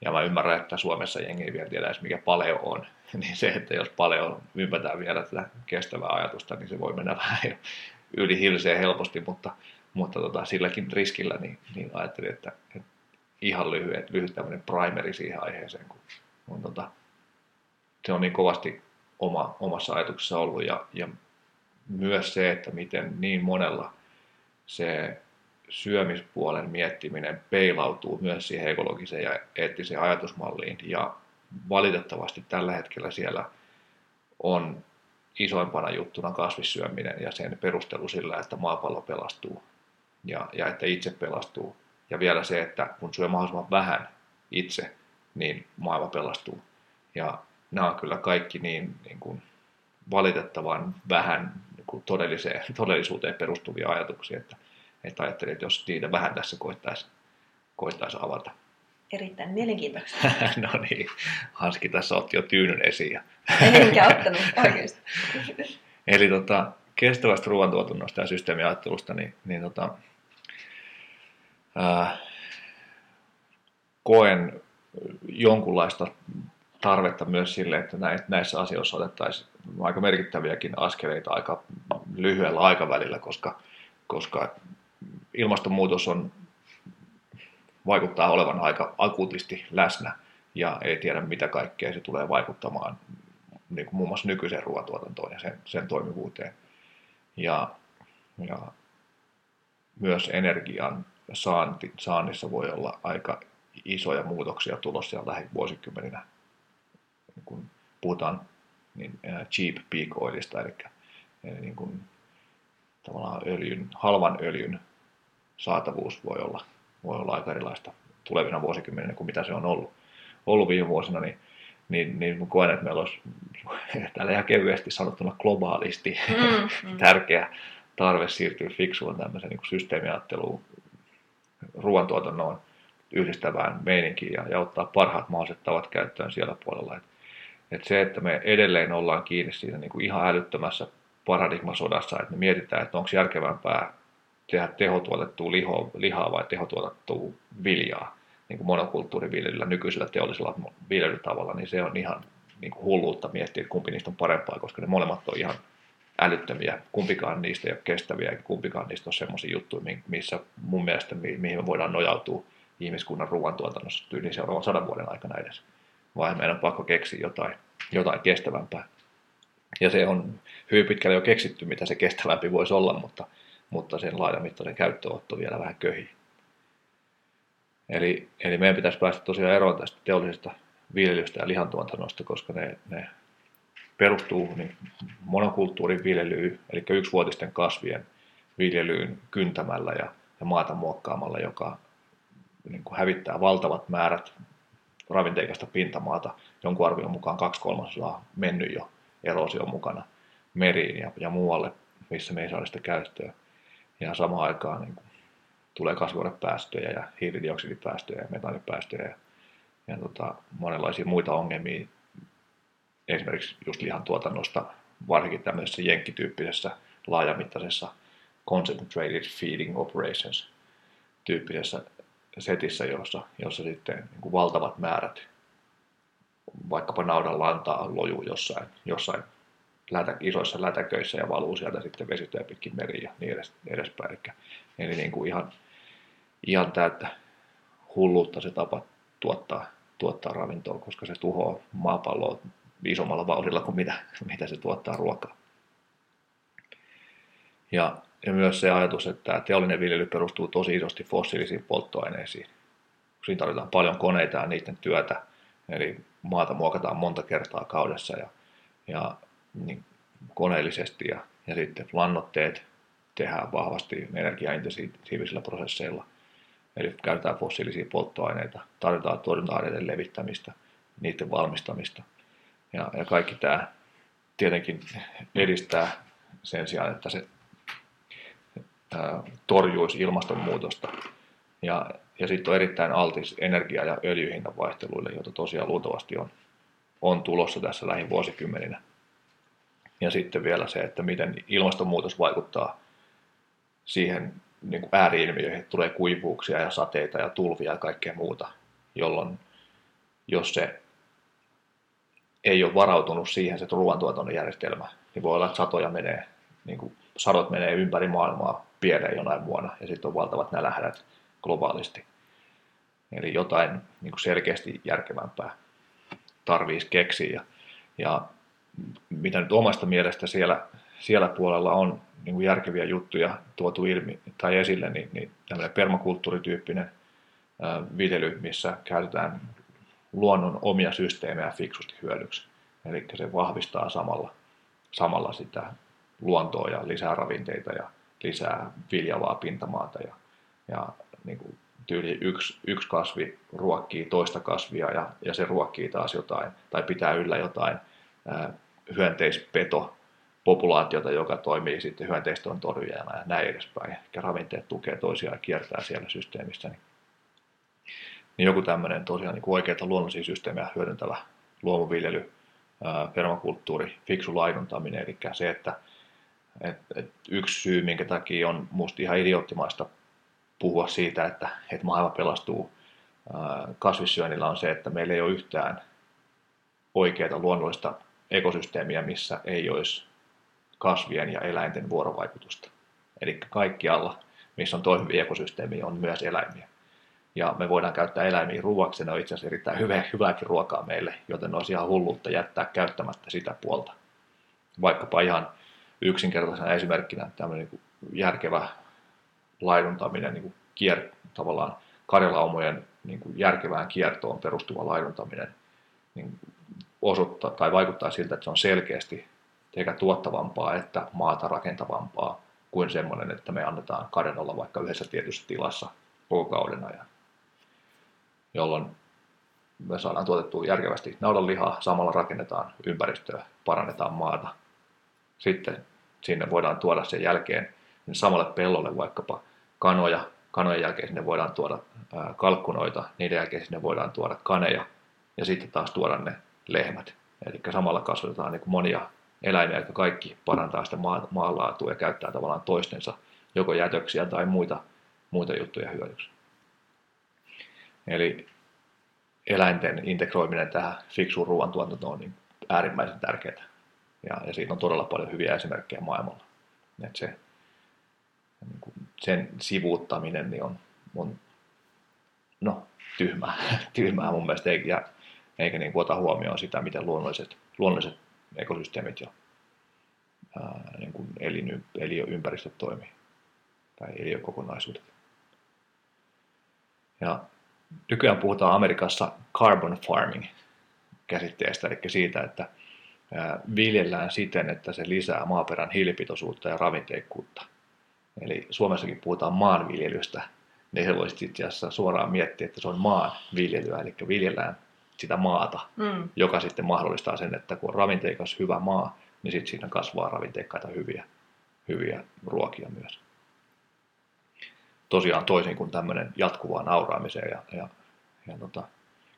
Ja mä ymmärrän, että Suomessa jengi ei vielä tiedä edes mikä paleo on. niin se, että jos paljon ympätään vielä tätä kestävää ajatusta, niin se voi mennä vähän yli hilseen helposti, mutta, mutta tota, silläkin riskillä niin, niin ajattelin, että, että ihan lyhyt, lyhyt tämmöinen primeri siihen aiheeseen, kun on, tota, se on niin kovasti oma, omassa ajatuksessa ollut ja, ja myös se, että miten niin monella se syömispuolen miettiminen peilautuu myös siihen ekologiseen ja eettiseen ajatusmalliin ja valitettavasti tällä hetkellä siellä on isoimpana juttuna kasvissyöminen ja sen perustelu sillä, että maapallo pelastuu ja, ja että itse pelastuu. Ja vielä se, että kun syö mahdollisimman vähän itse, niin maailma pelastuu. Ja nämä on kyllä kaikki niin, niin kuin valitettavan vähän kuin todelliseen, todellisuuteen perustuvia ajatuksia, että, että ajattelin, että jos niitä vähän tässä koittaisi, koittaisi avata. Erittäin mielenkiintoista. no niin, Hanski tässä otti jo tyynyn esiin. Ja... Enkä ottanut oikeasti. Eli tota, kestävästä ruoantuotannosta ja systeemiajattelusta, niin, niin tota, ää, koen jonkunlaista tarvetta myös sille, että näissä asioissa otettaisiin aika merkittäviäkin askeleita aika lyhyellä aikavälillä, koska, koska ilmastonmuutos on, vaikuttaa olevan aika akuutisti läsnä ja ei tiedä mitä kaikkea se tulee vaikuttamaan niin kuin muun muassa nykyiseen ruoantuotantoon ja sen, sen toimivuuteen. Ja, ja myös energian saanti, saannissa voi olla aika isoja muutoksia tulossa lähivuosikymmeninä kun puhutaan niin cheap peak oilista, eli, eli niin kuin, tavallaan öljyn, halvan öljyn saatavuus voi olla, voi olla aika erilaista tulevina vuosikymmeninä kuin mitä se on ollut, ollut viime vuosina, niin, niin, niin koen, että meillä olisi täällä ihan kevyesti sanottuna globaalisti mm, mm. tärkeä tarve siirtyä fiksuun tämmöiseen niin systeemiajatteluun, ruoantuotannon yhdistävään meininkiin ja, ja ottaa parhaat mahdolliset tavat käyttöön siellä puolella. Että et se, että me edelleen ollaan kiinni siinä niin kuin ihan älyttömässä paradigmasodassa, että me mietitään, että onko järkevämpää tehdä tehotuotettua lihoa, lihaa vai tehotuotettua viljaa niin kuin monokulttuuriviljelyllä, nykyisellä teollisella viljelytavalla, niin se on ihan niin kuin hulluutta miettiä, että kumpi niistä on parempaa, koska ne molemmat on ihan älyttömiä. Kumpikaan niistä ei ole kestäviä, eikä kumpikaan niistä ole sellaisia juttuja, missä mun mielestä, mihin me voidaan nojautua ihmiskunnan ruoantuotannossa tyyliin seuraavan sadan vuoden aikana edes vaan meidän on pakko keksiä jotain, jotain kestävämpää. Ja se on hyvin pitkälle jo keksitty, mitä se kestävämpi voisi olla, mutta, mutta sen laajamittainen käyttöotto vielä vähän köhi. Eli, eli meidän pitäisi päästä tosiaan eroon tästä teollisesta viljelystä ja lihantuotannosta, koska ne, ne perustuu niin monokulttuurin viljelyyn, eli yksivuotisten kasvien viljelyyn kyntämällä ja, ja maata muokkaamalla, joka niin kuin hävittää valtavat määrät ravinteikasta pintamaata, jonkun arvion mukaan kaksi kolmasosaa mennyt jo erosion mukana meriin ja, ja muualle, missä me ei saada sitä käyttöä. Ja samaan aikaan niin kuin, tulee kasvihuonepäästöjä ja hiilidioksidipäästöjä ja metaanipäästöjä ja, ja tota, monenlaisia muita ongelmia, esimerkiksi just lihan tuotannosta, varsinkin tämmöisessä jenkkityyppisessä laajamittaisessa concentrated feeding operations tyyppisessä setissä, jossa, jossa sitten niin kuin valtavat määrät vaikkapa naudan lantaa lojuu jossain, jossain lätä, isoissa lätäköissä ja valuu sieltä sitten vesistöjä pitkin meriin ja niin edes, edespäin. Eli, eli niin kuin ihan, ihan täyttä hulluutta se tapa tuottaa, tuottaa ravintoa, koska se tuhoaa maapalloa isommalla vauhdilla kuin mitä, mitä se tuottaa ruokaa. Ja ja myös se ajatus, että teollinen viljely perustuu tosi isosti fossiilisiin polttoaineisiin. siinä tarvitaan paljon koneita ja niiden työtä, eli maata muokataan monta kertaa kaudessa ja, ja niin koneellisesti ja, ja sitten lannoitteet tehdään vahvasti energiaintensiivisillä prosesseilla. Eli käytetään fossiilisia polttoaineita, tarvitaan torjunta-aineiden levittämistä, niiden valmistamista. Ja, ja kaikki tämä tietenkin edistää sen sijaan, että se torjuisi ilmastonmuutosta. Ja, ja sitten on erittäin altis energia- ja öljyhinnan vaihteluille, joita tosiaan luultavasti on, on tulossa tässä lähivuosikymmeninä. Ja sitten vielä se, että miten ilmastonmuutos vaikuttaa siihen niin kuin ääriilmiöihin, että tulee kuivuuksia ja sateita ja tulvia ja kaikkea muuta, jolloin jos se ei ole varautunut siihen se ruoantuotannon järjestelmä, niin voi olla, että satoja menee, niin kuin sadot menee ympäri maailmaa pieleen jonain vuonna ja sitten on valtavat nälähädät globaalisti. Eli jotain niin kuin selkeästi järkevämpää tarvitsisi keksiä. Ja, ja mitä nyt omasta mielestä siellä, siellä puolella on niin kuin järkeviä juttuja tuotu ilmi tai esille, niin, niin tämmöinen permakulttuurityyppinen ää, viljely, missä käytetään luonnon omia systeemejä fiksusti hyödyksi. Eli se vahvistaa samalla, samalla sitä luontoa ja lisää ravinteita ja lisää viljavaa pintamaata ja, ja niin kuin tyyli yksi, yksi kasvi ruokkii toista kasvia ja, ja se ruokkii taas jotain tai pitää yllä jotain ää, hyönteispeto populaatiota, joka toimii sitten hyönteiston torjujana ja näin edespäin. Eli ravinteet tukee toisiaan ja kiertää siellä systeemissä. Niin, niin joku tämmöinen tosiaan niin oikeita luonnollisia systeemejä hyödyntävä luomuviljely, permakulttuuri, fiksu laiduntaminen, eli se, että et, et yksi syy, minkä takia on musta ihan idioottimaista puhua siitä, että, että maailma pelastuu kasvissyönnillä on se, että meillä ei ole yhtään oikeaa luonnollista ekosysteemiä, missä ei olisi kasvien ja eläinten vuorovaikutusta. Eli kaikkialla, missä on toimivia ekosysteemiä, on myös eläimiä. Ja me voidaan käyttää eläimiä ruuaksi, ne on itse asiassa erittäin hyvä, hyvääkin ruokaa meille, joten olisi ihan hulluutta jättää käyttämättä sitä puolta. Vaikkapa ihan yksinkertaisena esimerkkinä tämmöinen niin järkevä laiduntaminen, niin kuin kier, tavallaan karjalaumojen niin kuin järkevään kiertoon perustuva laiduntaminen niin osoittaa tai vaikuttaa siltä, että se on selkeästi sekä tuottavampaa että maata rakentavampaa kuin semmoinen, että me annetaan kaden olla vaikka yhdessä tietyssä tilassa koko kauden ajan. Jolloin me saadaan tuotettua järkevästi naudanlihaa, samalla rakennetaan ympäristöä, parannetaan maata. Sitten sinne voidaan tuoda sen jälkeen niin samalle pellolle vaikkapa kanoja, kanojen jälkeen sinne voidaan tuoda kalkkunoita, niiden jälkeen sinne voidaan tuoda kaneja ja sitten taas tuoda ne lehmät. Eli samalla kasvatetaan niin monia eläimiä, jotka kaikki parantaa sitä maa, maanlaatua ja käyttää tavallaan toistensa joko jätöksiä tai muita, muita juttuja hyödyksi. Eli eläinten integroiminen tähän fiksuun ruoantuotantoon on niin äärimmäisen tärkeää. Ja, ja siitä on todella paljon hyviä esimerkkejä maailmalla. Et se, niin kuin sen sivuuttaminen niin on, on no, tyhmää, tyhmää mun mielestä, eikä, eikä niin kuin ota huomioon sitä, miten luonnolliset, luonnolliset ekosysteemit ja niin kuin elin, eliöympäristöt toimii, tai eliökokonaisuudet. Ja nykyään puhutaan Amerikassa carbon farming käsitteestä, eli siitä, että viljellään siten, että se lisää maaperän hiilipitoisuutta ja ravinteikkuutta. Eli Suomessakin puhutaan maanviljelystä, niin he voisivat itse asiassa suoraan miettiä, että se on maanviljelyä, eli viljellään sitä maata, mm. joka sitten mahdollistaa sen, että kun on ravinteikas hyvä maa, niin sitten siinä kasvaa ravinteikkaita hyviä, hyviä ruokia myös. Tosiaan toisin kuin tämmöinen jatkuvaan nauraamiseen ja, ja, ja tota,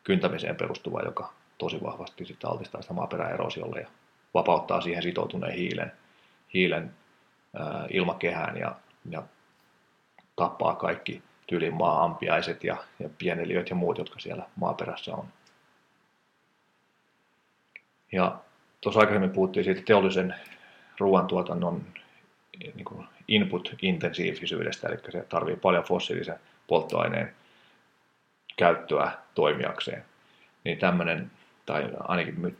kyntämiseen perustuva, joka tosi vahvasti sitten altistaa sitä maaperäerosiolle ja vapauttaa siihen sitoutuneen hiilen, hiilen ää, ilmakehään ja, ja tappaa kaikki tyylin maa-ampiaiset ja, ja pieneliöt ja muut, jotka siellä maaperässä on. Ja tuossa aikaisemmin puhuttiin siitä teollisen ruoantuotannon niin input-intensiivisyydestä, eli se tarvii paljon fossiilisen polttoaineen käyttöä toimijakseen. Niin tämmöinen, tai ainakin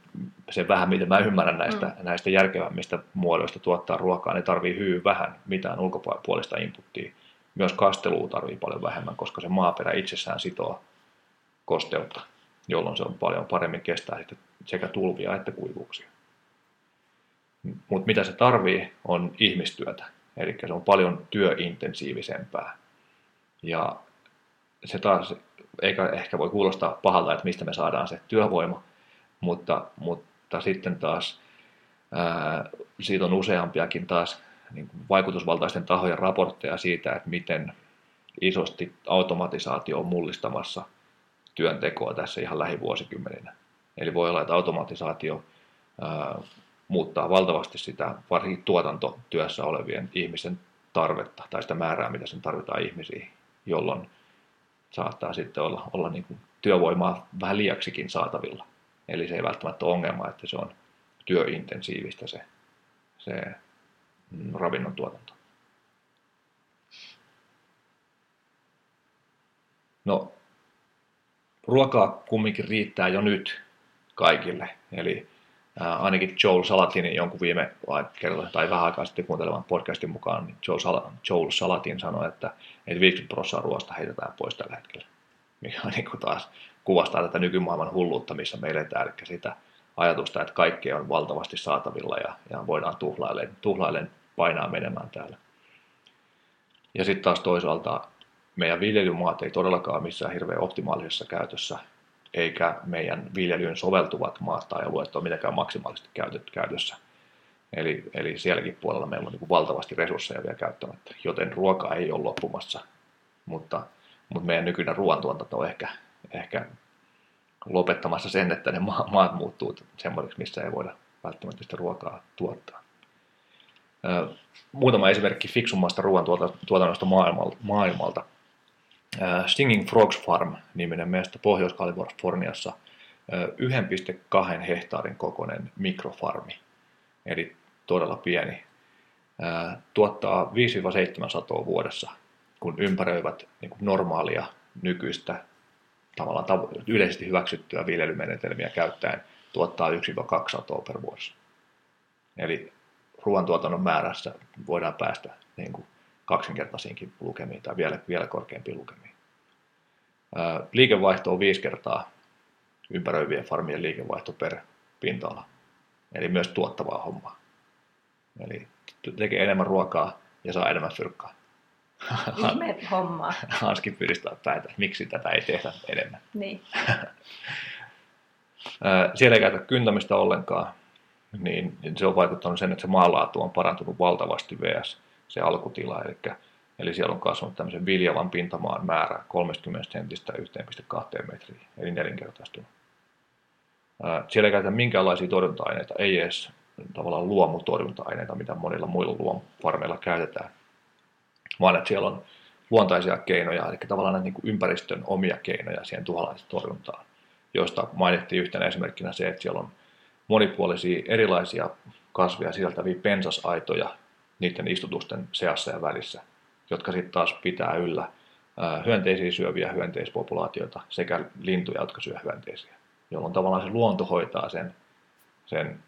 se vähän, mitä mä ymmärrän näistä, mm. näistä järkevämmistä muodoista tuottaa ruokaa, ne tarvii hyvin vähän mitään ulkopuolista inputtia. Myös kastelua tarvii paljon vähemmän, koska se maaperä itsessään sitoo, kosteutta, jolloin se on paljon paremmin kestää sitten sekä tulvia että kuivuuksia. Mutta mitä se tarvii, on ihmistyötä. Eli se on paljon työintensiivisempää. Ja se taas, eikä ehkä voi kuulostaa pahalta, että mistä me saadaan se työvoima, mutta, mutta sitten taas ää, siitä on useampiakin taas niin kuin vaikutusvaltaisten tahojen raportteja siitä, että miten isosti automatisaatio on mullistamassa työntekoa tässä ihan lähivuosikymmeninä. Eli voi olla, että automatisaatio ää, muuttaa valtavasti sitä varsinkin tuotantotyössä olevien ihmisten tarvetta tai sitä määrää, mitä sen tarvitaan ihmisiin, jolloin saattaa sitten olla, olla niin kuin työvoimaa vähän liiaksikin saatavilla. Eli se ei välttämättä ole ongelma, että se on työintensiivistä se, se ravinnon tuotanto. No, ruokaa kumminkin riittää jo nyt kaikille. Eli ää, ainakin Joel Salatinin jonkun viime kerralla tai vähän aikaa sitten kuuntelevan podcastin mukaan, niin Joel, Sal- Joel Salatin sanoi, että, että 50 prosenttia ruoasta heitetään pois tällä hetkellä. Mikä on niin kuin taas kuvastaa tätä nykymaailman hulluutta, missä me eletään, eli sitä ajatusta, että kaikkea on valtavasti saatavilla ja, ja voidaan tuhlailen, tuhlailen painaa menemään täällä. Ja sitten taas toisaalta meidän viljelymaat ei todellakaan missään hirveän optimaalisessa käytössä, eikä meidän viljelyyn soveltuvat maat tai alueet ole mitenkään maksimaalisesti käytössä. Eli, eli sielläkin puolella meillä on niin valtavasti resursseja vielä käyttämättä, joten ruoka ei ole loppumassa, mutta, mutta meidän nykyinen ruoantuotanto on ehkä, ehkä lopettamassa sen, että ne maat muuttuu semmoiseksi, missä ei voida välttämättä sitä ruokaa tuottaa. Muutama esimerkki fiksummasta ruoantuotannosta maailmalta. Stinging Frogs Farm-niminen meistä Pohjois-Kaliforniassa 1,2 hehtaarin kokoinen mikrofarmi, eli todella pieni. Tuottaa 5-7 satoa vuodessa, kun ympäröivät niin normaalia nykyistä tavallaan yleisesti hyväksyttyä viljelymenetelmiä käyttäen tuottaa 1-2 satoa per vuosi. Eli ruoantuotannon määrässä voidaan päästä niin kuin kaksinkertaisiinkin lukemiin tai vielä, vielä korkeampiin lukemiin. liikevaihto on viisi kertaa ympäröivien farmien liikevaihto per pinta-ala. Eli myös tuottavaa hommaa. Eli tekee enemmän ruokaa ja saa enemmän fyrkkaa. Ihme hommaa. Hanski pyristää päätä, miksi tätä ei tehdä enemmän. Niin. Siellä ei käytä kyntämistä ollenkaan, niin se on vaikuttanut sen, että se maalaatu on parantunut valtavasti vs. se alkutila. Eli, eli siellä on kasvanut tämmöisen viljavan pintamaan määrä 30 sentistä 1,2 metriä, eli nelinkertaistunut. Siellä ei käytä minkäänlaisia torjunta-aineita, ei edes tavallaan luomutorjunta-aineita, mitä monilla muilla luomufarmeilla käytetään, vaan että siellä on luontaisia keinoja, eli tavallaan niin kuin ympäristön omia keinoja siihen tuholaistorjuntaan, joista mainittiin yhtenä esimerkkinä se, että siellä on monipuolisia erilaisia kasvia sisältäviä pensasaitoja niiden istutusten seassa ja välissä, jotka sitten taas pitää yllä hyönteisiä syöviä hyönteispopulaatioita sekä lintuja, jotka syö hyönteisiä, jolloin tavallaan se luonto hoitaa sen, sen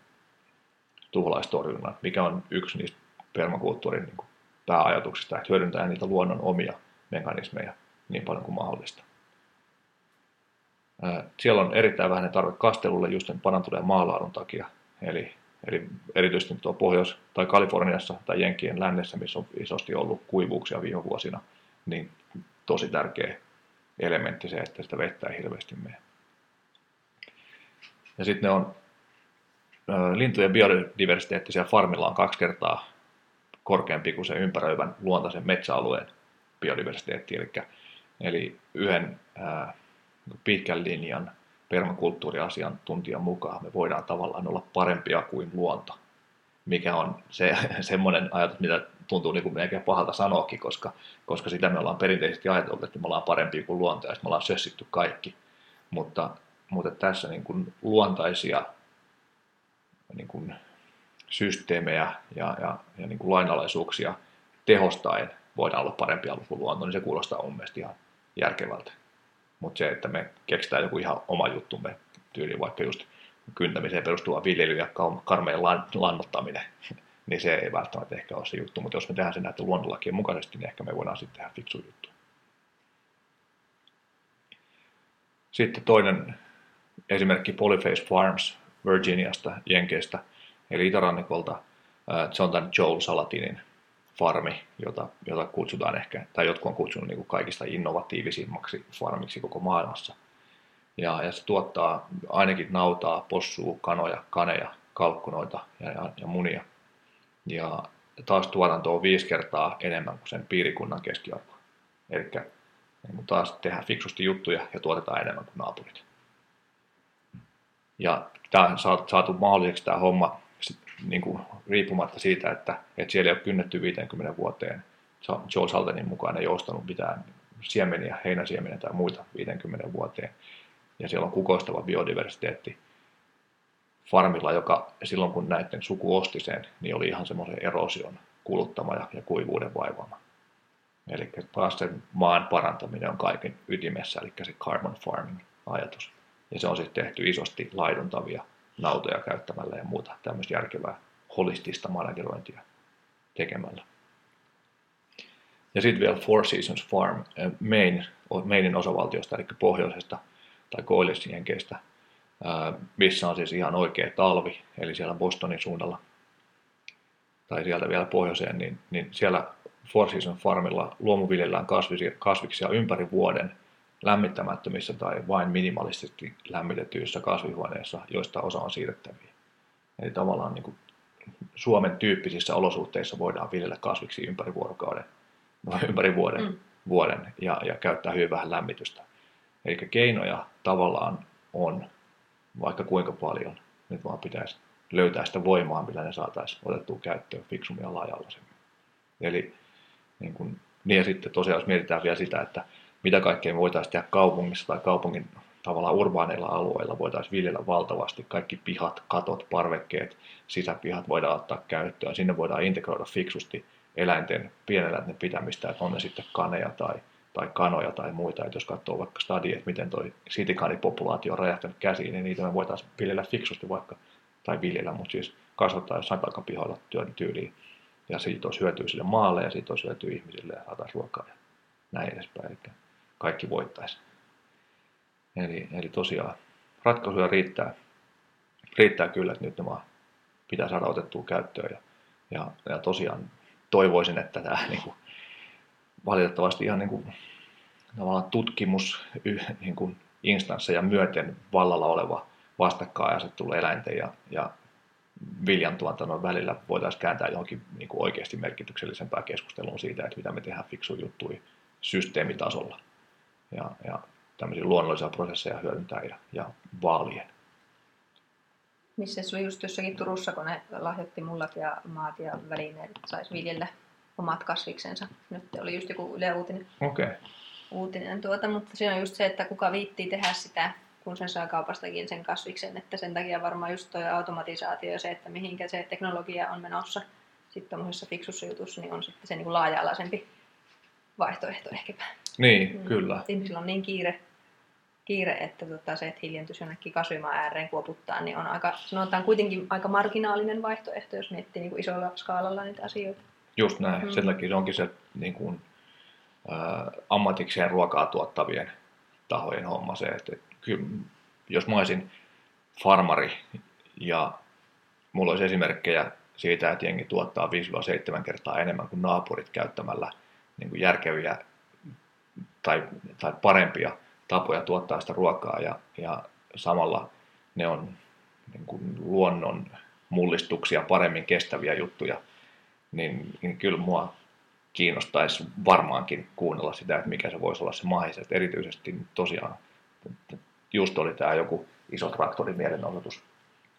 tuholaistorjunnan, mikä on yksi niistä permakulttuurin niin pääajatuksista, että hyödyntää niitä luonnon omia mekanismeja niin paljon kuin mahdollista. Siellä on erittäin vähän tarve kastelulle just sen parantuneen maalaadun takia. Eli, eli erityisesti tuo Pohjois- tai Kaliforniassa tai Jenkien lännessä, missä on isosti ollut kuivuuksia viime vuosina, niin tosi tärkeä elementti se, että sitä vettä ei hirveästi mene. Ja sitten ne on lintujen biodiversiteetti siellä farmilla on kaksi kertaa korkeampi kuin se ympäröivän luontaisen metsäalueen biodiversiteetti. Eli, eli yhden ää, pitkän linjan permakulttuuriasiantuntijan mukaan me voidaan tavallaan olla parempia kuin luonto, mikä on se, semmoinen ajatus, mitä tuntuu niin kuin melkein pahalta sanoakin, koska, koska sitä me ollaan perinteisesti ajateltu, että me ollaan parempia kuin luonto ja me ollaan sössitty kaikki. Mutta, mutta tässä niin kuin luontaisia niin kuin systeemejä ja, ja, ja niin kuin lainalaisuuksia tehostaen voidaan olla parempia kuin luonto, niin se kuulostaa mun mielestä ihan järkevältä. Mutta se, että me keksitään joku ihan oma juttumme tyyli, vaikka just kyntämiseen perustuva viljely ja karmeen lannottaminen, niin se ei välttämättä ehkä ole se juttu. Mutta jos me tehdään se näiden luonnonlakien mukaisesti, niin ehkä me voidaan sitten tehdä fiksu juttu. Sitten toinen esimerkki Polyface Farms Virginiasta, Jenkeistä, eli itärannikolta. Tämän Joel Salatinin farmi, jota, jota kutsutaan ehkä, tai jotkut on kutsunut niin kuin kaikista innovatiivisimmaksi farmiksi koko maailmassa. Ja, ja se tuottaa ainakin nautaa, possua, kanoja, kaneja, kalkkunoita ja, ja, ja munia. Ja taas tuotanto on viisi kertaa enemmän kuin sen piirikunnan keskiarvo. Eli niin taas tehdään fiksusti juttuja ja tuotetaan enemmän kuin naapurit. Ja tämä on saatu mahdolliseksi tämä homma niin kuin, riippumatta siitä, että, että siellä ei ole kynnetty 50 vuoteen. Joel Saltenin mukaan ei ostanut mitään siemeniä, heinäsiemeniä tai muita 50 vuoteen. Ja siellä on kukoistava biodiversiteetti farmilla, joka silloin kun näiden suku osti sen, niin oli ihan semmoisen erosion kuluttama ja, ja kuivuuden vaivaama. Eli taas sen maan parantaminen on kaiken ytimessä, eli se carbon farming ajatus. Ja se on sitten tehty isosti laiduntavia nautoja käyttämällä ja muuta tämmöistä järkevää holistista managerointia tekemällä. Ja sitten vielä Four Seasons Farm äh, Maine, Mainin osavaltiosta, eli pohjoisesta tai koillisjenkeistä, äh, missä on siis ihan oikea talvi, eli siellä Bostonin suunnalla tai sieltä vielä pohjoiseen, niin, niin siellä Four Seasons Farmilla luomuviljellään kasviksia ympäri vuoden lämmittämättömissä tai vain minimalisesti lämmitetyissä kasvihuoneissa, joista osa on siirrettäviä. Eli tavallaan niin kuin Suomen tyyppisissä olosuhteissa voidaan viljellä kasviksi ympäri vuorokauden, ympäri vuoden, mm. vuoden ja, ja käyttää hyvin vähän lämmitystä. Eli keinoja tavallaan on vaikka kuinka paljon. Nyt vaan pitäisi löytää sitä voimaa, millä ne saataisiin otettua käyttöön fiksummin ja laajallisemmin. Eli niin kun, niin ja sitten tosiaan jos mietitään vielä sitä, että mitä kaikkea voitaisiin tehdä kaupungissa tai kaupungin tavallaan urbaaneilla alueilla voitaisiin viljellä valtavasti. Kaikki pihat, katot, parvekkeet, sisäpihat voidaan ottaa käyttöön. Sinne voidaan integroida fiksusti eläinten, pieneläinten pitämistä, että on ne sitten kaneja tai, tai kanoja tai muita. Että jos katsoo vaikka stadi, että miten tuo sitikanipopulaatio on räjähtänyt käsiin, niin niitä me voitaisiin viljellä fiksusti vaikka, tai viljellä, mutta siis kasvattaa jossain takapihoilla työn tyyliin. Ja siitä olisi hyötyä sille maalle ja siitä olisi hyötyä ihmisille ja saataisiin ruokaa ja näin edespäin. Eli kaikki voittaisi. Eli, eli tosiaan ratkaisuja riittää, riittää kyllä, että nyt vaan pitää saada otettua käyttöön. Ja, ja, ja tosiaan toivoisin, että tämä niin kuin, valitettavasti ihan niin kuin, tavallaan tutkimus niin kuin instansseja myöten vallalla oleva vastakkainasettelu eläinten ja, ja viljantuotannon välillä voitaisiin kääntää johonkin niin kuin oikeasti merkityksellisempää keskusteluun siitä, että mitä me tehdään fiksuja juttuja systeemitasolla ja, ja tämmöisiä luonnollisia prosesseja hyödyntää ja, ja vaalien. Missä se oli just jossakin Turussa, kun ne lahjoitti mullat ja maat ja välineet, että saisi viljellä omat kasviksensa. Nyt oli just joku Yle Uutinen. Okay. Uutinen tuota, mutta siinä on just se, että kuka viittii tehdä sitä, kun sen saa kaupastakin sen kasviksen, että sen takia varmaan just tuo automatisaatio ja se, että mihinkä se teknologia on menossa sitten tuommoisessa fiksussa jutussa, niin on sitten se niin kuin laaja-alaisempi vaihtoehto ehkäpä. Niin, mm. kyllä. Ihmisillä on niin kiire, kiire että tota, se, että hiljentys jonnekin kasvimaan ääreen kuoputtaa, niin on aika, sanotaan kuitenkin aika marginaalinen vaihtoehto, jos miettii niin kuin isolla skaalalla niitä asioita. Just näin. Mm. Sen takia se onkin se niin kuin, ä, ammatikseen ruokaa tuottavien tahojen homma se, että kyllä, jos mä olisin farmari ja mulla olisi esimerkkejä siitä, että jengi tuottaa 5-7 kertaa enemmän kuin naapurit käyttämällä niin kuin järkeviä tai, tai parempia tapoja tuottaa sitä ruokaa ja, ja samalla ne on niin kuin luonnon mullistuksia paremmin kestäviä juttuja, niin, niin kyllä mua kiinnostaisi varmaankin kuunnella sitä, että mikä se voisi olla se mahis. Erityisesti tosiaan just oli tämä joku iso traktorimielenosoitus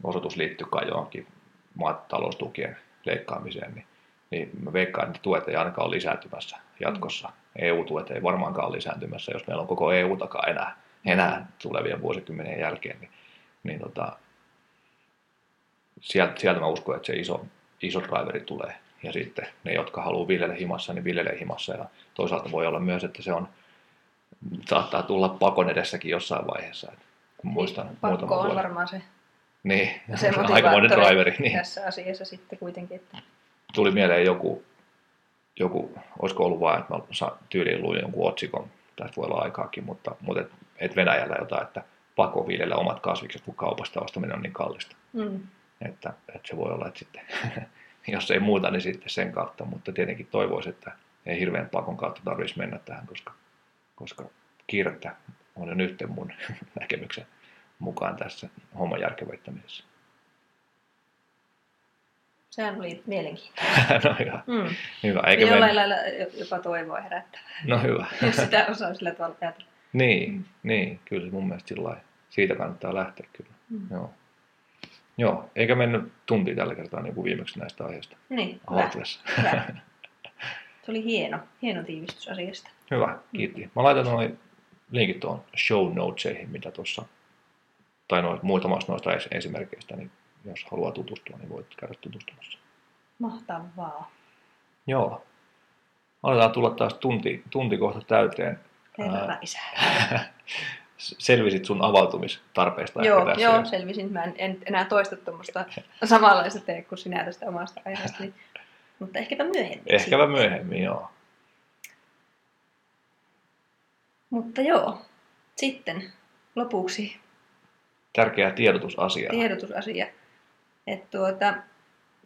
osoitus liittyy kai johonkin maataloustukien leikkaamiseen, niin, niin mä veikkaan, että tuet ei ainakaan ole lisääntymässä jatkossa. Mm. EU-tuet ei varmaankaan ole lisääntymässä, jos meillä on koko EU-takaa enää, enää tulevien vuosikymmenien jälkeen, niin, niin tota, sieltä, sieltä mä uskon, että se iso, iso driveri tulee. Ja sitten ne, jotka haluaa viljellä himassa, niin viljelee himassa. Ja toisaalta voi olla myös, että se on, saattaa tulla pakon edessäkin jossain vaiheessa. Että muistan niin, Pakko on vuoden. varmaan se, niin, se aikamoinen driveri. Niin. Tässä asiassa sitten kuitenkin. Että... Tuli mieleen joku joku, olisiko ollut vain, että mä tyyliin luin jonkun otsikon, tästä voi olla aikaakin, mutta, mutta et, että Venäjällä jotain, että pakko viljellä omat kasvikset, kun kaupasta ostaminen on niin kallista. Mm. Että, että se voi olla, että sitten, jos ei muuta, niin sitten sen kautta, mutta tietenkin toivoisi, että ei hirveän pakon kautta tarvitsisi mennä tähän, koska, koska kiirettä on jo nyt mun näkemyksen mukaan tässä homman järkevöittämisessä. Sehän oli mielenkiintoista. no hyvä. Mm. hyvä. Ja Eikä jollain men... lailla jopa toivoa herättävää, No hyvä. jos sitä osaa sillä tavalla ajatella. Niin, Mm. niin, kyllä se mun mielestä sillä. Siitä kannattaa lähteä kyllä. Mm. Joo. Joo, eikä mennyt tunti tällä kertaa niin kuin viimeksi näistä aiheista Niin, hyvä. hyvä. Se oli hieno, hieno tiivistys asiasta. Hyvä, kiitti. Mä laitan noin linkit tuon show notesihin, mitä tuossa, tai noin, muutamasta noista es- esimerkkeistä, niin jos haluaa tutustua, niin voit käydä tutustumassa. Mahtavaa. Joo. Aletaan tulla taas tunti, tunti kohta täyteen. Herra isä. Selvisit sun avautumistarpeesta Joo, ehkä tässä. joo, jo. selvisin. Mä en, en enää toista tuommoista samanlaista tee kuin sinä tästä omasta aiheesta. Niin, mutta ehkäpä myöhemmin. Ehkäpä sitten. myöhemmin, joo. Mutta joo, sitten lopuksi Tärkeä tiedotusasia. tiedotusasia. Että tuota,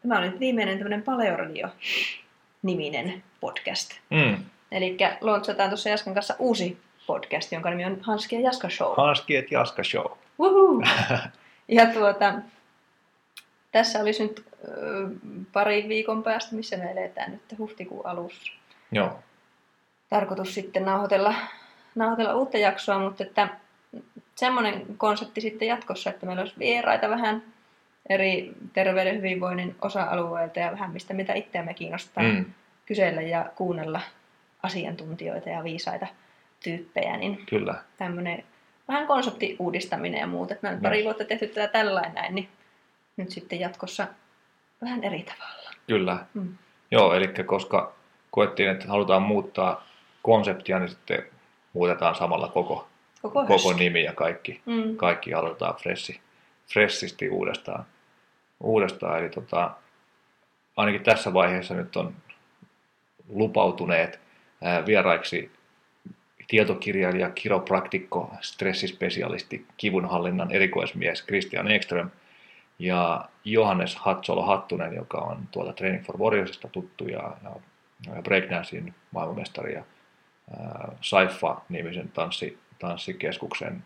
tämä oli nyt viimeinen tämmöinen Paleoradio-niminen podcast. Mm. Eli launchataan tuossa Jaskan kanssa uusi podcast, jonka nimi on Hanski ja Jaska Show. Hanskiet Jaska Show. Ja tuota, tässä olisi nyt ö, pari viikon päästä, missä me eletään nyt huhtikuun alussa. Joo. Tarkoitus sitten nauhoitella, nauhoitella uutta jaksoa, mutta että semmoinen konsepti sitten jatkossa, että meillä olisi vieraita vähän eri terveyden hyvinvoinnin osa-alueilta ja vähän mistä mitä itseämme kiinnostaa Mm. kysellä ja kuunnella asiantuntijoita ja viisaita tyyppejä, niin Kyllä. tämmöinen vähän konsepti uudistaminen ja muut. Että me on Myös. pari vuotta tehty tätä tällainen näin, niin nyt sitten jatkossa vähän eri tavalla. Kyllä. Mm. Joo, eli koska koettiin, että halutaan muuttaa konseptia, niin sitten muutetaan samalla koko, Koko, koko nimi ja kaikki, Mm. kaikki aloitetaan freshi, fressisti uudestaan. Uudestaan. Eli tota, ainakin tässä vaiheessa nyt on lupautuneet vieraiksi tietokirjailija, kiropraktikko, stressispesialisti, kivunhallinnan erikoismies Christian Ekström ja Johannes Hatsolo-Hattunen, joka on tuolta Training for Warriorsista tuttu ja, ja, ja breakdancein maailmanmestari ja Saifa-nimisen tanssi, tanssikeskuksen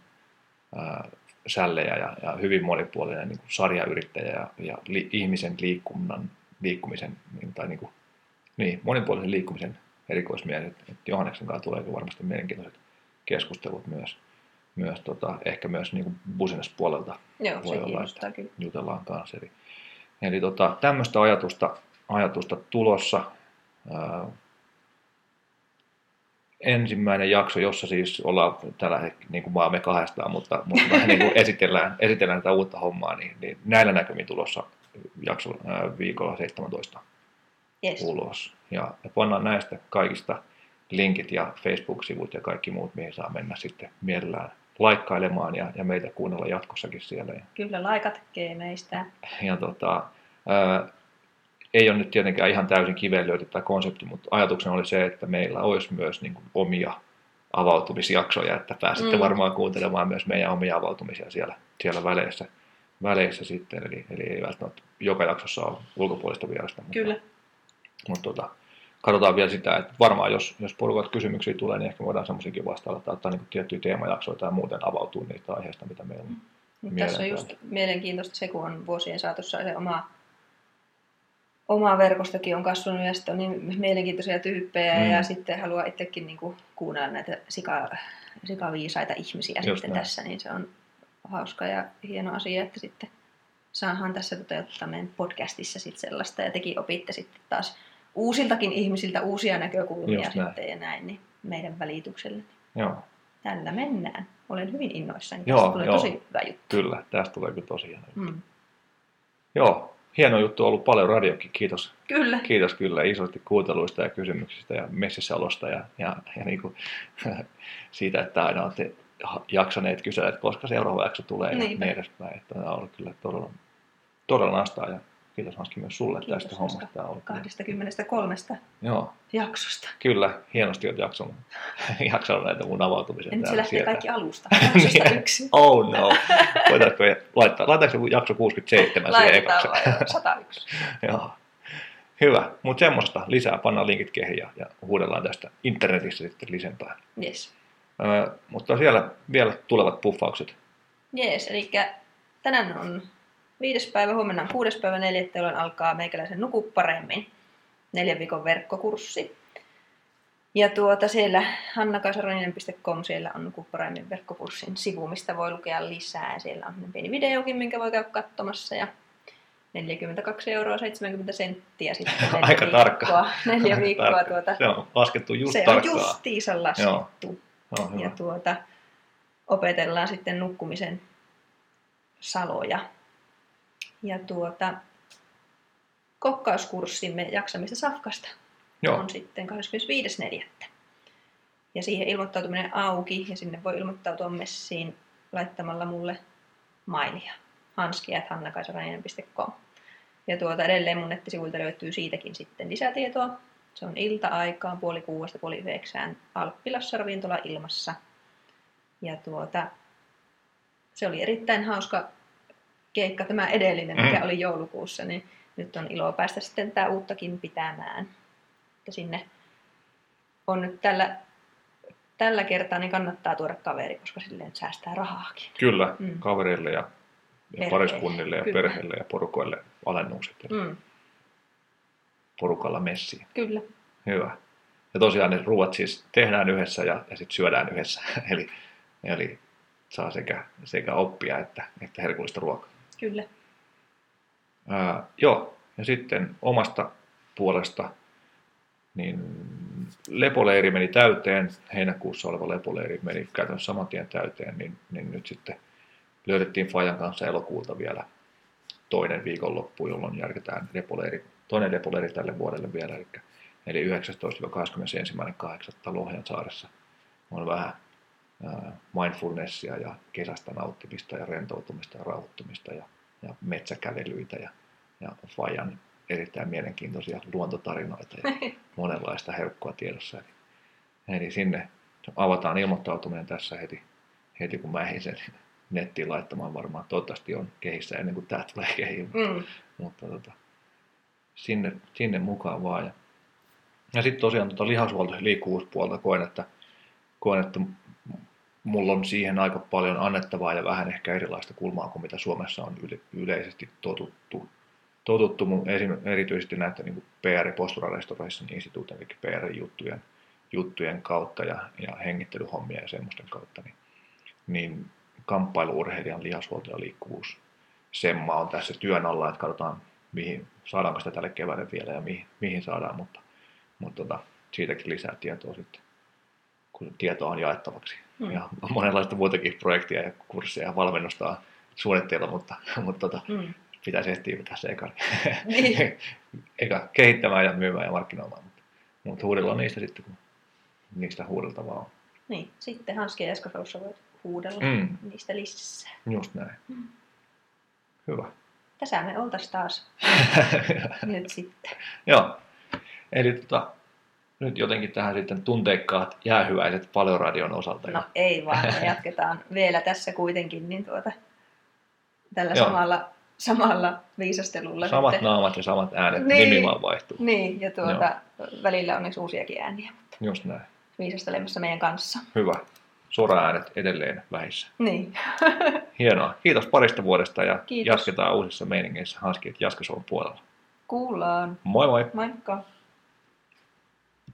sällejä ja, ja hyvin monipuolinen niin kuin sarjayrittäjä ja, ja li, ihmisen liikunnan, liikkumisen niin, tai niin, kuin, niin, monipuolisen liikkumisen erikoismies. Et, et Johanneksen kanssa tulee varmasti mielenkiintoiset keskustelut myös, myös tota, ehkä myös niin kuin business-puolelta Joo, Voi olla, kyllä. jutellaan kanssa. Eli, eli tota, tämmöistä ajatusta, ajatusta tulossa. Ää, ensimmäinen jakso, jossa siis ollaan tällä hetkellä niin kuin vaan me kahdestaan, mutta, mutta vähän niin kuin esitellään, esitellään tätä uutta hommaa, niin, niin näillä näkymin tulossa jakso ää, viikolla 17 Yes. ulos. Ja, ja pannaan näistä kaikista linkit ja Facebook-sivut ja kaikki muut, mihin saa mennä sitten mielellään laikkailemaan ja, ja meitä kuunnella jatkossakin siellä. Kyllä laikat tekee meistä. ja tota, ää, ei ole nyt tietenkään ihan täysin kiveen löyty tämä konsepti, mutta ajatuksena oli se, että meillä olisi myös niin kuin omia avautumisjaksoja, että pääsette Mm. varmaan kuuntelemaan myös meidän omia avautumisia siellä, siellä väleissä, väleissä sitten, eli, eli ei välttämättä joka jaksossa ole ulkopuolista vierasta. Mutta, Kyllä. mutta tota, katsotaan vielä sitä, että varmaan jos, jos porukat kysymyksiä tulee, niin ehkä voidaan semmoisiakin vastailla tai ottaa niin tiettyjä teemajaksoja tai muuten avautua niistä aiheista, mitä meillä on. Mut tässä on just mielenkiintoista se, kun on vuosien saatossa se oma, oma verkostokin on kasvanut ja sitten on niin mielenkiintoisia tyyppejä Mm. ja sitten haluaa itsekin niinku kuunnella näitä sika, sikaviisaita ihmisiä Just sitten näin. tässä, niin se on hauska ja hieno asia, että sitten saahan tässä toteuttaa meidän podcastissa sitten sellaista ja tekin opitte sitten taas uusiltakin ihmisiltä uusia näkökulmia Just näin. sitten ja näin, niin meidän välityksellä. Joo, Tällä mennään. Olen hyvin innoissani. Joo, Tästä tulee joo. tosi hyvä juttu. kyllä, tästä tulee kyllä tosi hieno. juttu. Mm. Joo, hieno juttu ollut paljon radiokin, kiitos. Kyllä. Kiitos kyllä isosti kuunteluista ja kysymyksistä ja messissäolosta ja, ja, ja niin kuin, siitä, että aina olette jaksaneet kysellä, että koska seuraava jakso tulee ja Niinpä. niin edespäin. Että on ollut kyllä todella, todella nastaa ja kiitos Hanski myös sulle Kiitos, tästä hommasta. Tämä on ollut kyllä- 23 Joo, jaksosta. kyllä, hienosti olet jaksanut, jaksanut näitä mun avautumisia. Nyt se lähtee sieltä. kaikki alusta. Jaksosta yksi. Oh no. Voitaisiko laittaa, laitaanko jakso 67 siihen Laitetaan ekaksi? jo 101. Joo. Hyvä, mutta semmoista lisää, pannaan linkit kehiin ja, ja huudellaan tästä internetissä sitten lisempää. Yes. Öö, mutta siellä vielä tulevat puffaukset. Jees, eli tänään on viides päivä, huomenna on kuudes päivä neljättä, jolloin alkaa meikäläisen Nuku paremmin. Neljän viikon verkkokurssi. Ja tuota siellä hannakasaroninen.com, siellä on Nuku paremmin verkkokurssin sivu, mistä voi lukea lisää. Siellä on pieni videokin, minkä voi käydä katsomassa. Ja 42 euroa 70 senttiä sitten neljä Aika viikkoa. tarkka. Neljä viikkoa tarkka. tuota. Se on laskettu just se on tarkkaan. justiinsa laskettu. Joo. Ja tuota, opetellaan sitten nukkumisen saloja. Ja tuota, kokkauskurssimme jaksamista safkasta Joo, on sitten 25.4. Ja siihen ilmoittautuminen auki ja sinne voi ilmoittautua messiin laittamalla mulle mailia. hanski.hannakaisarainen.com Ja tuota, edelleen mun nettisivuilta löytyy siitäkin sitten lisätietoa. Se on ilta-aikaan puoli kuudesta puoli yhdeksään Alppilassa ravintola ilmassa. Ja tuota, se oli erittäin hauska keikka tämä edellinen, mikä Mm. oli joulukuussa, niin nyt on ilo päästä sitten tämä uuttakin pitämään. Ja sinne on nyt tällä, tällä kertaa, niin kannattaa tuoda kaveri, koska silleen säästää rahaakin. kyllä, Mm. kavereille ja, ja Perheelle, pariskunnille ja kyllä. perheelle ja porukoille alennukset Mm, porukalla messiin. kyllä. Hyvä. Ja tosiaan ne ruuat siis tehdään yhdessä ja, ja sitten syödään yhdessä. eli, eli saa sekä, sekä oppia että, että herkullista ruokaa. Kyllä. Ää, joo, ja sitten omasta puolesta, niin lepoleiri meni täyteen, heinäkuussa oleva lepoleiri meni käytännössä saman tien täyteen, niin, niin nyt sitten löydettiin Fajan kanssa elokuulta vielä toinen viikonloppu, jolloin järjestetään lepoleiri, toinen lepoleiri tälle vuodelle vielä, eli, eli 19-21.8. Lohjan saaressa on vähän mindfulnessia ja kesästä nauttimista ja rentoutumista ja rauhoittumista ja, ja metsäkävelyitä ja, ja Fajan erittäin mielenkiintoisia luontotarinoita ja monenlaista herkkua tiedossa. Eli, eli sinne avataan ilmoittautuminen tässä heti, heti kun mä ehdin sen nettiin laittamaan varmaan. Toivottavasti on kehissä ennen kuin tämä tulee kehiin, Mm, mutta tota, sinne, sinne mukaan vaan. Ja, ja sitten tosiaan lihashuolto- ja liikkuvuuspuolta koen, että, koen, että mulla on siihen aika paljon annettavaa ja vähän ehkä erilaista kulmaa kuin mitä Suomessa on yle, yleisesti totuttu. Totuttu mun esim, erityisesti näitä niin PR- Postural Restoration Instituutin, eli PR-juttujen juttujen kautta ja, ja hengittelyhommia ja semmoisten kautta, niin, niin kamppailuurheilijan lihashuolto ja liikkuvuus semma on tässä työn alla, että katsotaan, mihin, saadaanko sitä tälle keväälle vielä ja mihin, mihin saadaan, mutta, mutta tota, siitäkin lisää tietoa sitten, kun tietoa on jaettavaksi. Mm. Mm. Ja on monenlaista muutakin projektia ja kursseja ja valmennusta on suunnitteilla, mutta, mutta tota, mm. pitäisi ehtiä pitää se eka, Niin. eka kehittämään ja myymään ja markkinoimaan, mutta, mutta huudellaan niistä sitten, kun niistä huudeltavaa on. Niin, sitten Hanski ja Esko voit huudella Mm. niistä lisää. Just näin. Mm. Hyvä. Tässä me oltais taas nyt sitten. Joo. Eli tota, nyt jotenkin tähän sitten tunteikkaat jäähyväiset Paleoradion osalta. No ei vaan, me jatketaan vielä tässä kuitenkin niin tuota, tällä Joo. samalla, samalla viisastelulla. Samat sitten. naamat ja samat äänet, Niin. nimi vaan vaihtuu. Niin, ja tuota, välillä onneksi uusiakin ääniä, mutta Just näin. viisastelemassa meidän kanssa. Hyvä. Sora-äänet edelleen vähissä. Niin, Hienoa. Kiitos parista vuodesta ja Kiitos. jatketaan uusissa meiningeissä Hanski Jaskasovun puolella. kuullaan. Moi moi! Moikka!